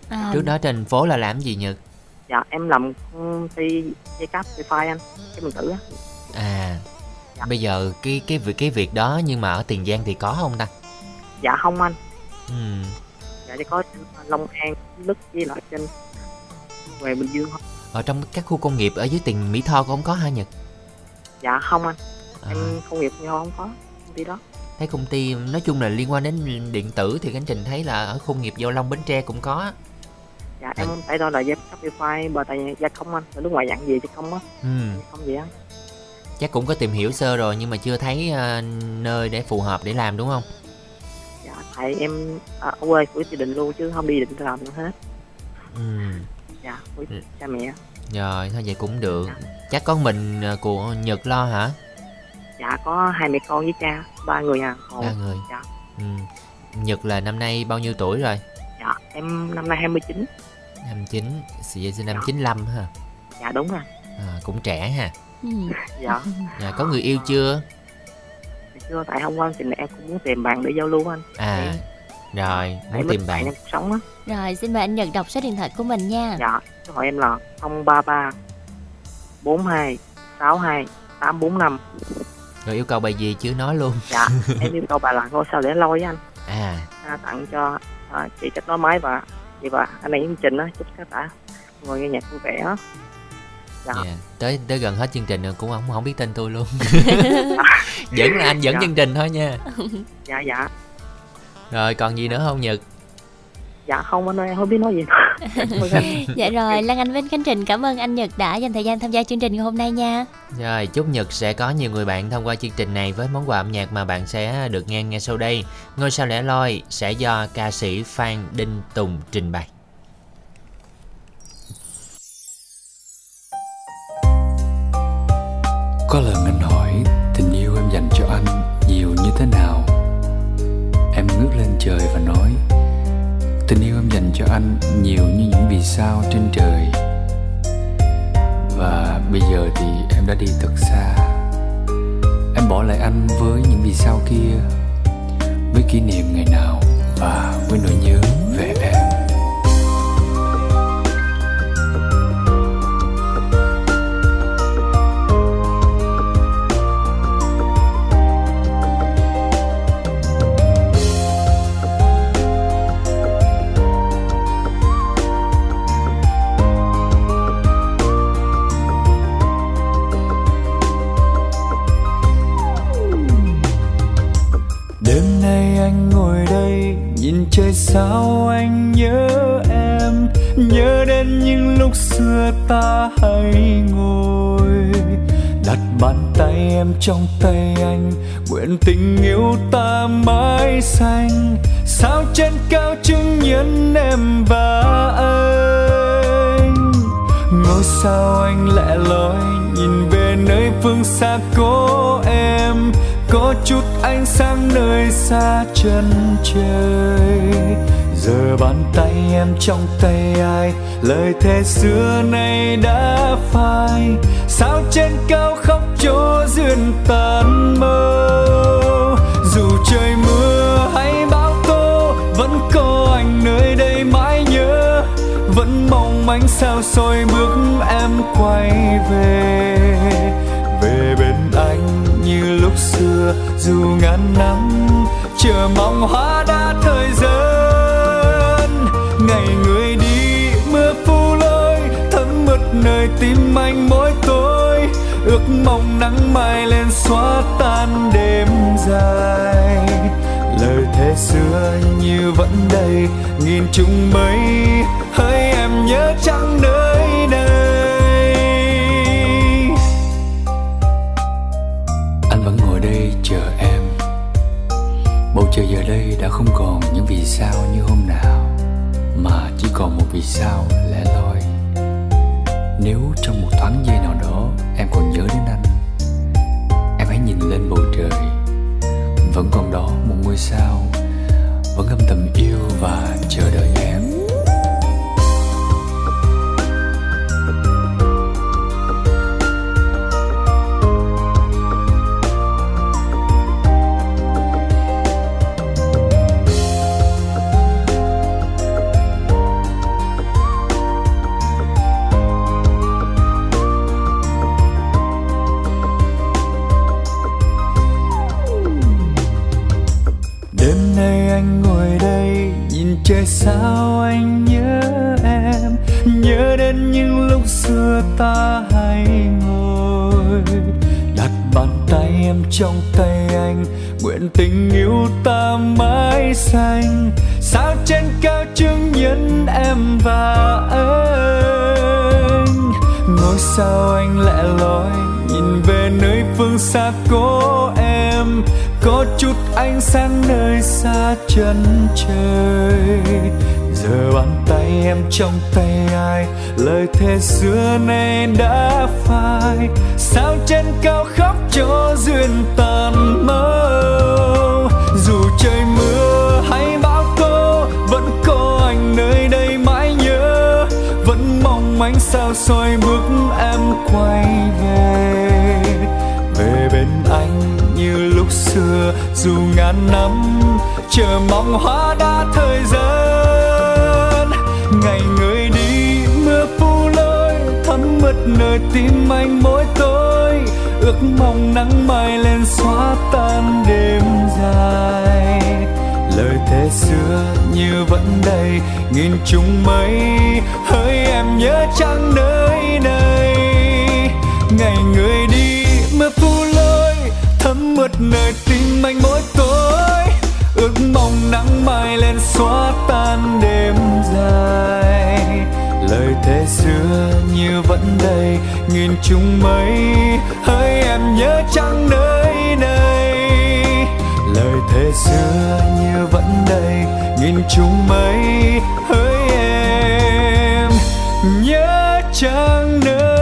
À, Trước đó trên phố là làm gì Nhật? dạ em làm công ty dây cáp wifi anh cái mình tử á À. Dạ. Bây giờ cái cái việc cái việc đó nhưng mà ở Tiền Giang thì có không ta? dạ không anh Ừ. dạ chỉ có long an đức với lại trên về bình dương thôi Ở trong các khu công nghiệp ở dưới tiền Mỹ Tho cũng không có hả Nhật? dạ không anh. À, em công nghiệp nhau không có công ty đó. Thấy công ty nói chung là liên quan đến điện tử thì Khánh Trình thấy là ở khu nghiệp Giao Long Bến Tre cũng có. dạ em tại đó là cáp wifi bờ tại gia công anh. Ở nước ngoài dặn gì chứ không á. Ừ, không gì á chắc cũng có tìm hiểu sơ rồi nhưng mà chưa thấy ờ, nơi để phù hợp để làm đúng không? Dạ tại em ở ở quê của gia đình luôn chứ không đi định làm nữa hết Ừ, dạ với Ừ. cha mẹ rồi thôi vậy cũng được. Chắc có mình ờ, của Nhật lo hả? dạ có hai mẹ con với cha ba người à còn Ba người. dạ Ừ. Nhật là năm nay bao nhiêu tuổi rồi? dạ em năm nay 29 Năm chín, vậy sinh năm Dạ. 95 ha. dạ đúng rồi À, cũng trẻ ha. dạ Dạ, có người yêu chưa? Chưa tại hôm qua thì em cũng muốn tìm bạn để giao lưu anh À, rồi, để muốn tìm bạn. trong cuộc sống á Rồi xin mời anh Nhật đọc số điện thoại của mình nha. dạ số hỏi em là 033 42 62 845 Rồi yêu cầu bài gì chứ nói luôn. dạ em yêu cầu bà là ngôi sao để lôi với anh À, à, tặng cho à, chị kết nối máy và chị và anh ấy chương trình á chúc các bạn ngồi nghe nhạc vui vẻ. Dạ Dạ, tới tới gần hết chương trình rồi cũng không không biết tên tôi luôn. [LAUGHS] [LAUGHS] vẫn là anh dẫn Dạ. chương trình thôi nha. [LAUGHS] dạ dạ Rồi còn gì nữa không Nhật? dạ không anh ơi em không biết nói gì. Dạ rồi, Lan Anh với Khánh Trình cảm ơn anh Nhật đã dành thời gian tham gia chương trình ngày hôm nay nha. Rồi, chúc Nhật sẽ có nhiều người bạn thông qua chương trình này với món quà âm nhạc mà bạn sẽ được nghe ngay sau đây. Ngôi sao lẻ loi sẽ do ca sĩ Phan Đinh Tùng trình bày. Có lần anh hỏi, tình yêu em dành cho anh nhiều như thế nào? Em ngước lên trời và nói, Tình yêu em dành cho anh nhiều như những vì sao trên trời. Và bây giờ thì em đã đi thật xa. Em bỏ lại anh với những vì sao kia, Với kỷ niệm ngày nào và với nỗi nhớ về em. Nhìn trời sao anh nhớ em? Nhớ đến những lúc xưa ta hay ngồi. Đặt bàn tay em trong tay anh, nguyện tình yêu ta mãi xanh. Sao trên cao chứng nhân em và anh? Ngôi sao anh lẻ loi, nhìn về nơi phương xa có em có chút ánh sáng nơi xa chân trời. Giờ bàn tay em trong tay ai? Lời thề xưa nay đã phai. Sao trên cao khóc cho duyên tàn mơ? Dù trời mưa hay bão tố, vẫn có anh nơi đây mãi nhớ. Vẫn mong ánh sao soi bước em quay về như lúc xưa, dù ngàn năm, chờ mong hoa đã thời gian. Ngày người đi, mưa phủ lối thấm mực nơi tim anh mỗi tối. Ước mong nắng mai lên xóa tan đêm dài. Lời thề xưa như vẫn đây, nghìn trùng mây, hỡi em nhớ chẳng nơi đây. Trời giờ đây đã không còn những vì sao như hôm nào, mà chỉ còn một vì sao lẻ loi. Nếu trong một thoáng giây nào đó em còn nhớ đến anh, em hãy nhìn lên bầu trời. Vẫn còn đó một ngôi sao, vẫn âm thầm yêu và chờ đợi em. Trong tay anh. Nguyện tình yêu ta mãi xanh. Sao trên cao chứng nhân em và anh? Ngôi sao anh lẻ loi, nhìn về nơi phương xa có em. Có chút ánh sáng nơi xa chân trời. Giờ bàn tay em trong tay ai? Lời thề xưa nay đã phai. Sao trên cao khóc cho duyên tàn mơ. Dù trời mưa hay bão tố, vẫn có anh nơi đây mãi nhớ. Vẫn mong ánh sao soi bước em quay về. Về bên anh như lúc xưa, dù ngàn năm, chờ mong hoa đã thời gian. Ngày người đi, mưa phủ lối thấm mượt nơi tim anh mỗi tối ước mong nắng mai lên xóa tan đêm dài. Lời thề xưa như vẫn đây, nghìn trùng mây, hỡi em nhớ chăng nơi này ngày người đi mưa phủ lôi, thấm mượt nơi tim anh mỗi tối. Ước mong nắng mai lên xóa tan đêm dài lời thề xưa như vẫn đây, nghìn trùng mây, hỡi em nhớ chẳng nơi này. Lời thề xưa như vẫn đây, nghìn trùng mây, hỡi em nhớ chẳng nơi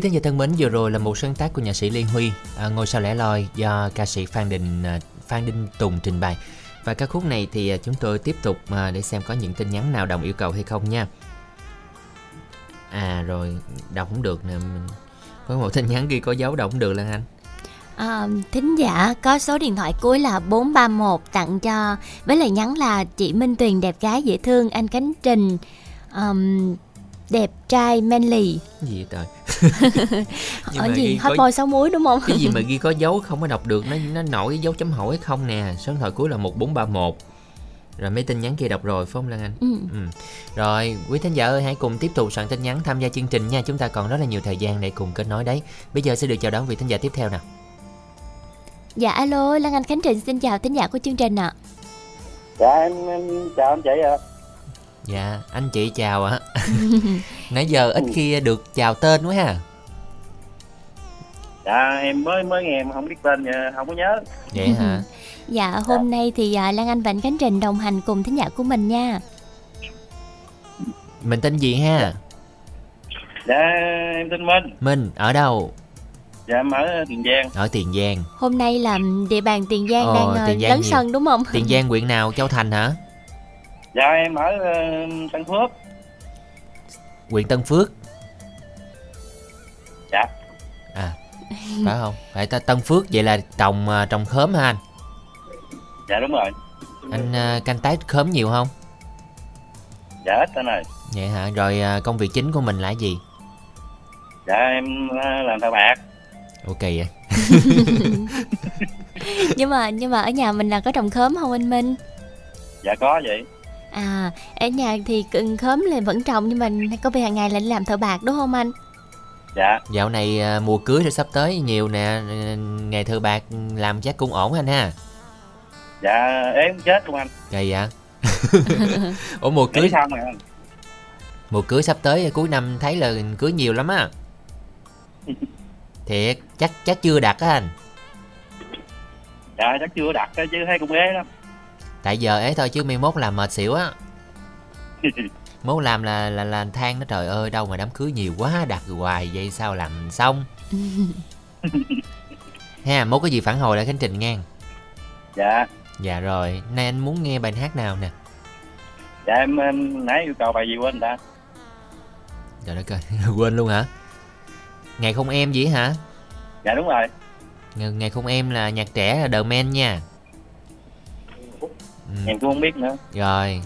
Quý thính giả thân mến, vừa rồi là một sáng tác của nhạc sĩ Liên Huy, à, ngôi sao lẻ loi do ca sĩ Phan Đình à, Phan Đinh Tùng trình bày. Và ca khúc này thì à, chúng tôi tiếp tục à, để xem có những tin nhắn nào đồng yêu cầu hay không nha. À rồi, đọc không được nè. Mình- Có một tin nhắn ghi có dấu đọc không được Lan Anh. À, thính giả có số điện thoại cuối là 431 tặng cho với lời nhắn là chị Minh Tuyền đẹp gái dễ thương anh Cánh Trình um, đẹp trai manly. Gì trời? [LAUGHS] Ở gì? hot boy sáu muối đúng không? Cái gì mà [LAUGHS] ghi có dấu không có đọc được nó nó nổi dấu chấm hỏi không nè. Số điện thoại cuối là 1431 rồi mấy tin nhắn kia đọc rồi phải không Lan Anh? Ừ. ừ. rồi quý thính giả ơi hãy cùng tiếp tục soạn tin nhắn tham gia chương trình nha. Chúng ta còn rất là nhiều thời gian để cùng kết nối đấy. Bây giờ sẽ được chào đón vị thính giả tiếp theo nào. Dạ alo lan anh khánh trình xin chào thính giả của chương trình ạ. Dạ em, em chào anh chị ạ dạ anh chị chào ạ. [LAUGHS] Nãy giờ ít khi được chào tên quá ha. Dạ em mới mới nghe em không biết tên ờ, không có nhớ. Vậy hả? [LAUGHS] Dạ hôm nay thì à, lan anh và anh khánh trình đồng hành cùng thính giả của mình nha. Mình tên gì ha? Dạ em tên Minh. Minh ở đâu? Dạ em ở Tiền Giang. Ở Tiền Giang. Hôm nay là địa bàn tiền giang Ờ, đang à, Tiền Giang lấn nhiều. sân đúng không? Tiền Giang huyện nào? Châu Thành hả dạ em ở ờ, Tân Phước. Huyện Tân Phước. Dạ. À phải không? Phải ta Tân Phước vậy là trồng à, trồng khóm ha anh? Dạ đúng rồi. Anh à, canh tác khóm nhiều không? Dạ ít anh ơi. Vậy hả? Rồi công việc chính của mình là gì? Dạ em ờ, làm thợ bạc. Ok vậy. [LAUGHS] Nhưng mà nhưng mà ở nhà mình là có trồng khóm không anh minh? Dạ có vậy à ở nhà thì cần khóm là vẫn trồng nhưng mà có vẻ hàng ngày là làm thợ bạc đúng không anh? Dạ. Dạo này à, mùa cưới thì sắp tới nhiều nè à, nghề thợ bạc làm chắc cũng ổn anh ha? Dạ em chết luôn anh. Kỳ vậy [LAUGHS] ủa mùa cưới rồi anh. mùa cưới sắp tới cuối năm thấy là cưới nhiều lắm á. [LAUGHS] Thiệt chắc chắc chưa đặt á anh? Dạ chắc chưa đặt chứ thấy cũng ế lắm tại giờ ấy thôi chứ mai mốt làm mệt xỉu á. [LAUGHS] Mốt làm là là là than nó trời ơi đâu mà đám cưới nhiều quá đặt hoài vậy sao làm xong? [LAUGHS] Ha mốt có gì phản hồi lại khánh trình ngang dạ. Dạ rồi nay anh muốn nghe bài hát nào nè? Dạ em, em nãy yêu cầu bài gì quên ta? Trời đất ơi [LAUGHS] quên luôn hả? Ngày không em gì hả? Dạ đúng rồi. Ngày, ngày không em là nhạc trẻ là The Man nha ừ, em cũng không biết nữa. Rồi.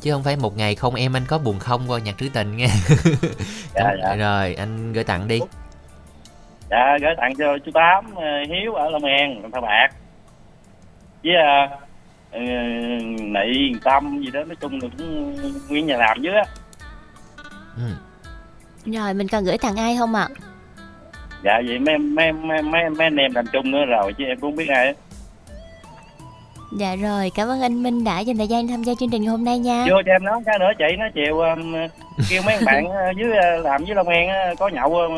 Chứ không phải một ngày không em anh có buồn không? Qua nhạc trữ tình nghe. [LAUGHS] Dạ dạ. rồi anh gửi tặng đi. Dạ gửi tặng cho chú tám ờ, hiếu ở long an thợ bạc. Với ờ, ờ, nị tâm gì đó nói chung là cũng nguyên nhà làm dưới á. Ừ. rồi mình cần gửi tặng ai không ạ? Dạ vậy mấy mấy mấy mấy mấy anh em làm chung nữa rồi chứ em cũng không biết ai á. Dạ rồi cảm ơn anh minh đã dành thời gian tham gia chương trình ngày hôm nay nha. Vô cho em nói cái nữa chị nó chiều um, kêu mấy bạn [LAUGHS] ờ, dưới ờ, làm dưới long an á, có nhậu ờ,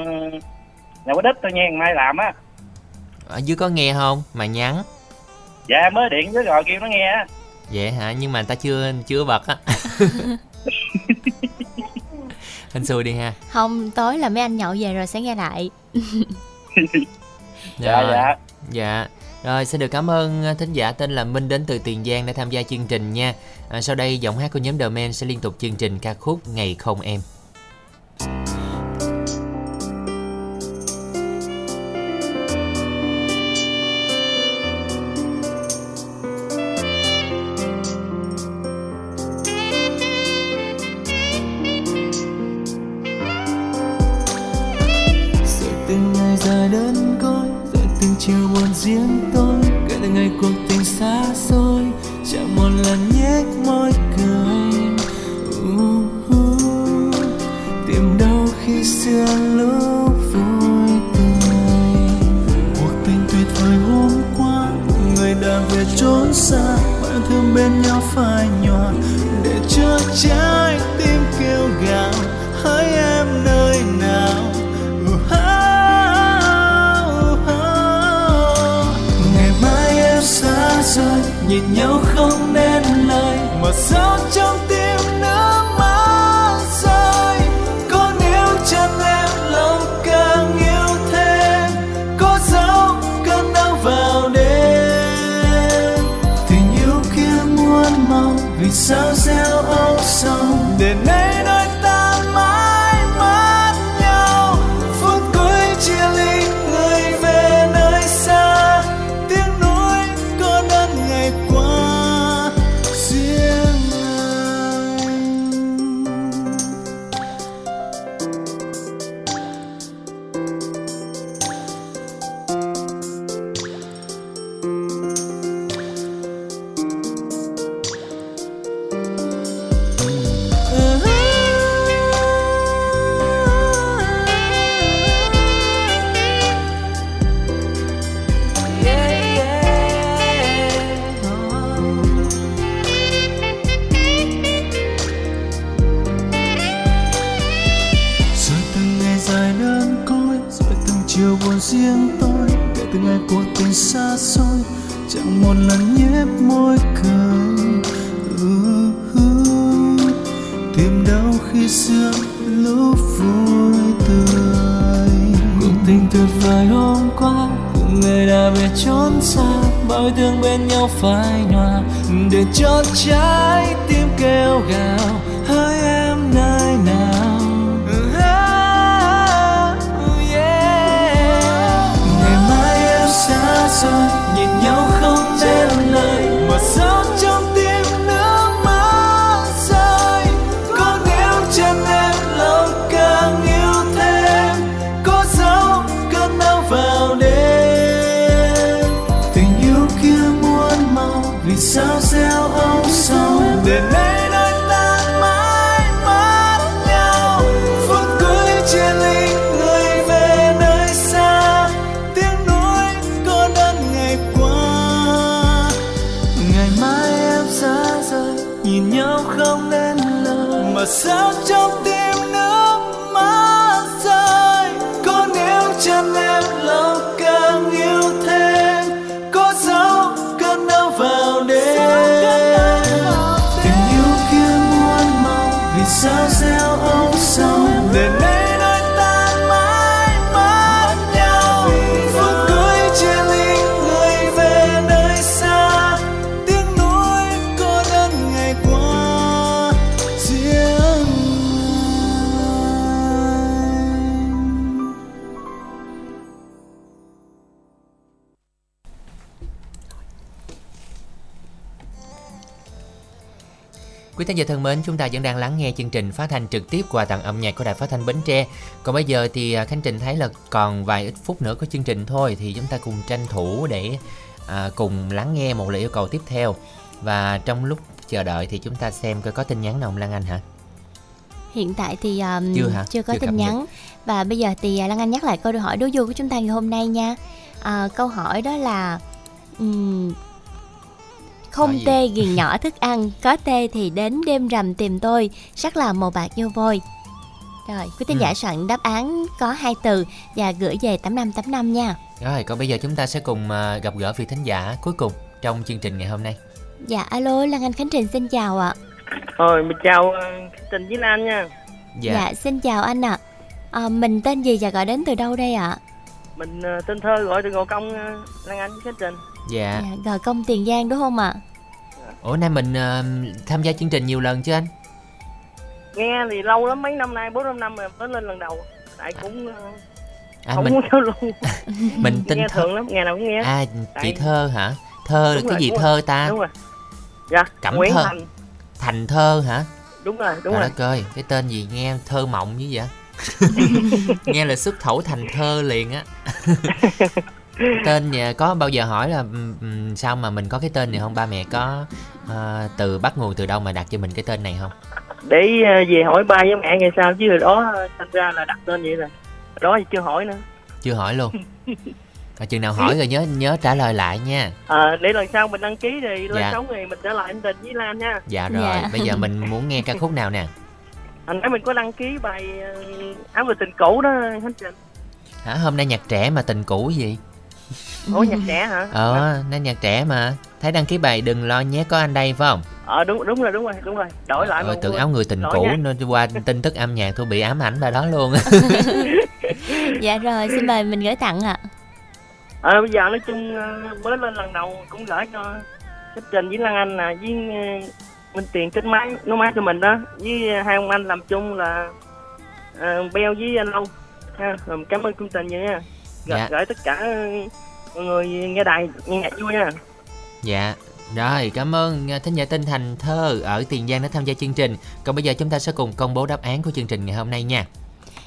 nhậu cái đít thôi nha mai làm á. Ở dưới có nghe không? Mà nhắn. Dạ em mới điện với rồi kêu nó nghe á. Vậy hả? Nhưng mà người ta chưa chưa bật á. [LAUGHS] Anh xui đi ha. Không tối là mấy anh nhậu về rồi sẽ nghe lại. [LAUGHS] Dạ dạ. Dạ. Rồi xin được cảm ơn à, thính giả tên là Minh đến từ Tiền Giang đã tham gia chương trình nha. À, sau đây giọng hát của nhóm The Men sẽ liên tục chương trình ca khúc Ngày không em. Chiều buồn riêng tôi. Kể từ ngày cuộc tình xa xôi chẳng một lần nhếch môi cười. Uh, uh, tìm đâu khi xưa lúc vui tươi. Cuộc tình tuyệt vời hôm qua người đã về trốn xa. Bạn thương bên nhau phai nhòa để chắc chắn nhìn nhau không nên lời mà sao thính giả thân mến, chúng ta vẫn đang lắng nghe chương trình phát thanh trực tiếp qua tầng âm nhạc của Đài Phát thanh Bến Tre. Còn bây giờ thì à, Khánh Trình thấy là còn vài ít phút nữa của chương trình thôi thì chúng ta cùng tranh thủ để à, cùng lắng nghe một lời yêu cầu tiếp theo. Và trong lúc chờ đợi thì chúng ta xem coi có tin nhắn nào không Lan Anh hả? Hiện tại thì um, Chưa hả? chưa có Chưa tin nhắn và bây giờ thì à, Lan Anh nhắc lại câu hỏi đố vui của chúng ta ngày hôm nay nha. À, câu hỏi đó là ừm, không tê ghiền nhỏ thức ăn, có tê thì đến đêm rằm tìm tôi, sắc là màu bạc như vôi. Rồi, quý thính Ừ. giả soạn đáp án có hai từ và gửi về 8585 nha. Rồi, còn bây giờ chúng ta sẽ cùng à, gặp gỡ vị thính giả cuối cùng trong chương trình ngày hôm nay. Dạ, alo, Lan Anh Khánh Trình xin chào ạ. Rồi mình chào ờ, Trình với Lan nha. Dạ, xin chào anh ạ. À, mình tên gì và gọi đến từ đâu đây ạ? Mình ờ, tên Thơ gọi từ Ngộ Công Lan Anh Khánh Trình. Dạ. Dạ, gò công Tiền Giang đúng không ạ? Ủa nay mình à, tham gia chương trình nhiều lần chưa anh? Nghe thì lâu lắm mấy năm nay bốn năm năm rồi mới lên lần đầu. Tại cũng ờ, À, không mình muốn lưu. [LAUGHS] mình tên nghe Thơ. thường lắm, ngày nào cũng nghe. À, chị Tại- Thơ hả? Thơ Đúng cái rồi, gì đúng thơ rồi. ta? Đúng rồi. Dạ, Cẩm Nguyễn Thơ. Thành. Thành Thơ hả? Đúng rồi, đúng Trời rồi. đất ơi, cái tên gì nghe thơ mộng như vậy? [LAUGHS] [LAUGHS] nghe là xuất khẩu thành thơ liền á. Tên nhà có bao giờ hỏi là ừm, ừm, sao mà mình có cái tên này không? Ba mẹ có à, từ bắt nguồn từ đâu mà đặt cho mình cái tên này không? Để ờ, về hỏi ba với mẹ ngày sau chứ hồi đó ờ, thành ra là đặt tên vậy rồi. Đó thì chưa hỏi nữa. Chưa hỏi luôn. [LAUGHS] À, chừng nào hỏi rồi nhớ nhớ trả lời lại nha. Ờ, để lần sau mình đăng ký thì lên Dạ. sóng thì mình trở lại anh Trình với Lan nha. Dạ rồi, Dạ. bây giờ mình muốn nghe ca khúc nào nè? Anh nãy mình có đăng ký bài áo người tình cũ đó Khánh Trình. Hả, hôm nay nhạc trẻ mà tình cũ gì? Ủa [LAUGHS] nhạc trẻ hả? Ờ, nay nhạc trẻ mà. Thấy đăng ký bài đừng lo nhé có anh đây phải không? Ờ đúng đúng rồi đúng rồi đúng rồi. Đổi lại Ờ, mà tưởng áo người tình Đổi cũ nha. nên qua tin tức âm nhạc tôi bị ám ảnh bài đó luôn. [LAUGHS] Dạ rồi, xin mời mình gửi tặng ạ. Ờ bây giờ nói chung ờ, mới lên lần đầu cũng gửi cho Khánh Trình với Lan Anh nè với ờ, Minh Tiền kết máy nấu máy cho mình đó với hai ông anh làm chung là ờ, Beo với anh Long ha rồi cảm ơn chương trình vậy nha gửi, Dạ. gửi tất cả ờ, mọi người nghe đài nghe nhạc vui nha dạ. Rồi, cảm ơn à, thính giả tên Thành Thơ ở Tiền Giang đã tham gia chương trình. Còn bây giờ chúng ta sẽ cùng công bố đáp án của chương trình ngày hôm nay nha.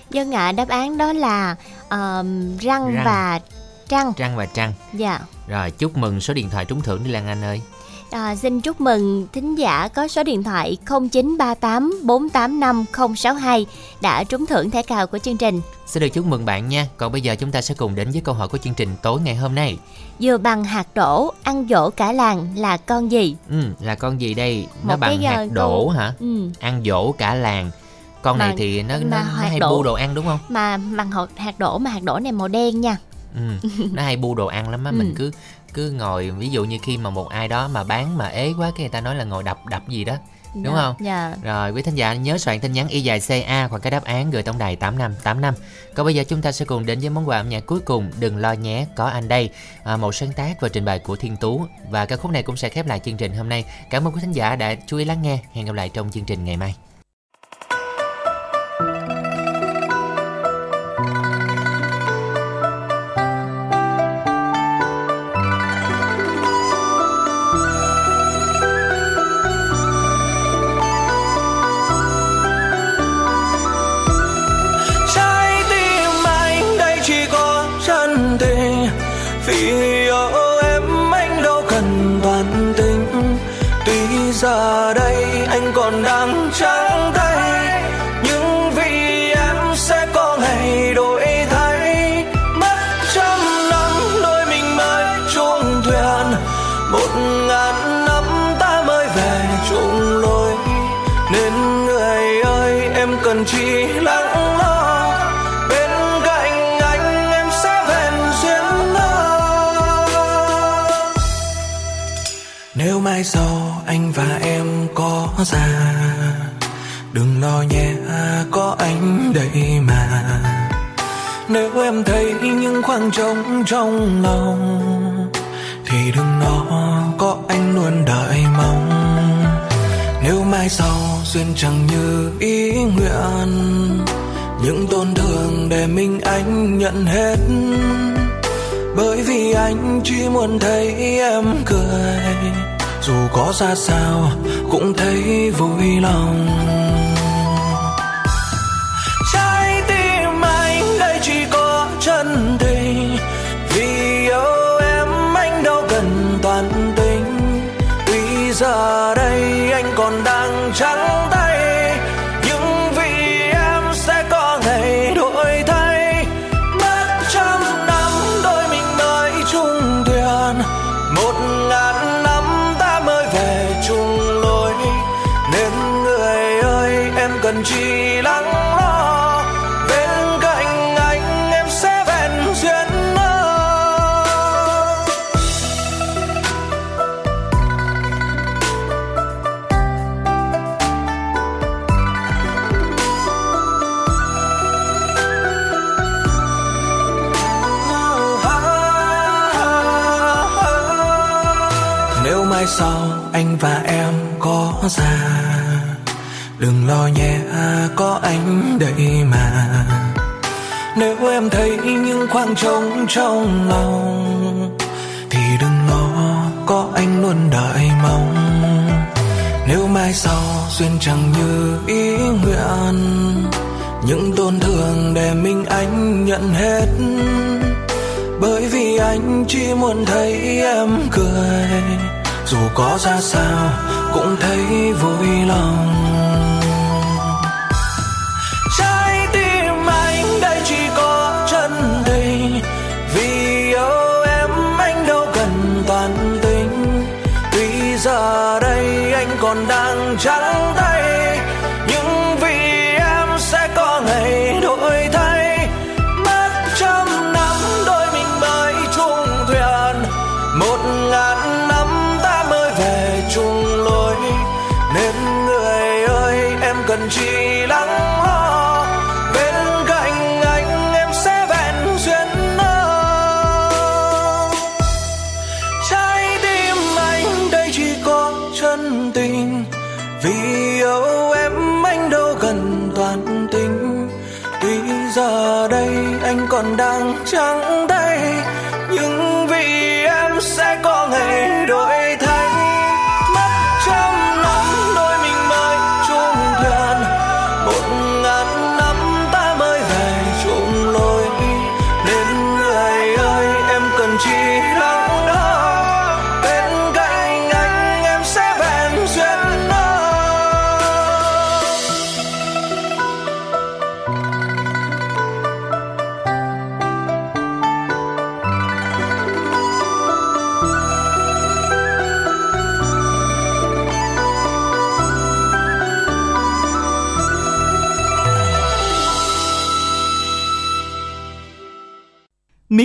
Dân ạ, đáp án đó là ờm, răng, Răng. và trăng. Trăng và Trăng. Dạ. Rồi, chúc mừng số điện thoại trúng thưởng đi Lan Anh ơi. À, xin chúc mừng thính giả có số điện thoại 0938 485 062 đã trúng thưởng thẻ cào của chương trình. Xin được chúc mừng bạn nha. Còn bây giờ chúng ta sẽ cùng đến với câu hỏi của chương trình tối ngày hôm nay. Vừa bằng hạt đổ, ăn dỗ cả làng là con gì? Ừ, là con gì đây? Nó Một cái, bằng hạt ờ, đổ câu- hả? Ừ. Ăn dỗ cả làng. Con này Mà- thì nó, nó, nó hay đổ- bu đồ ăn đúng không? Mà bằng hạt, hạt đổ mà hạt đổ này màu đen nha. ừ. nó hay bu đồ ăn lắm á Ừ. mình cứ cứ ngồi ví dụ như khi mà một ai đó mà bán mà ế quá cái người ta nói là ngồi đập đập gì đó đúng Dạ, không? Dạ. rồi quý thính giả nhớ soạn tin nhắn y dài CA hoặc cái đáp án gửi tổng đài 8585. Còn bây giờ chúng ta sẽ cùng đến với món quà âm nhạc cuối cùng Đừng lo nhé, có anh đây. À, Một sáng tác và trình bày của Thiên Tú. Và ca khúc này cũng sẽ khép lại chương trình hôm nay. Cảm ơn quý thính giả đã chú ý lắng nghe. Hẹn gặp lại trong chương trình ngày mai ra. Đừng lo nhé, có anh đây mà. Nếu em thấy những khoảng trống trong lòng, thì đừng lo, có anh luôn đợi mong. Nếu mai sau duyên chẳng như ý nguyện, những tổn thương để mình anh nhận hết. Bởi vì anh chỉ muốn thấy em cười dù có ra sao, cũng thấy vui lòng. Trái tim anh đây chỉ có chân tình, vì yêu em anh đâu cần toàn tình. Tuy giờ mang trống trong lòng, thì đừng lo có anh luôn đợi mong. Nếu mai sau duyên chẳng như ý nguyện, những tổn thương để mình anh nhận hết. Bởi vì anh chỉ muốn thấy em cười, dù có ra sao cũng thấy vui lòng. Đây anh còn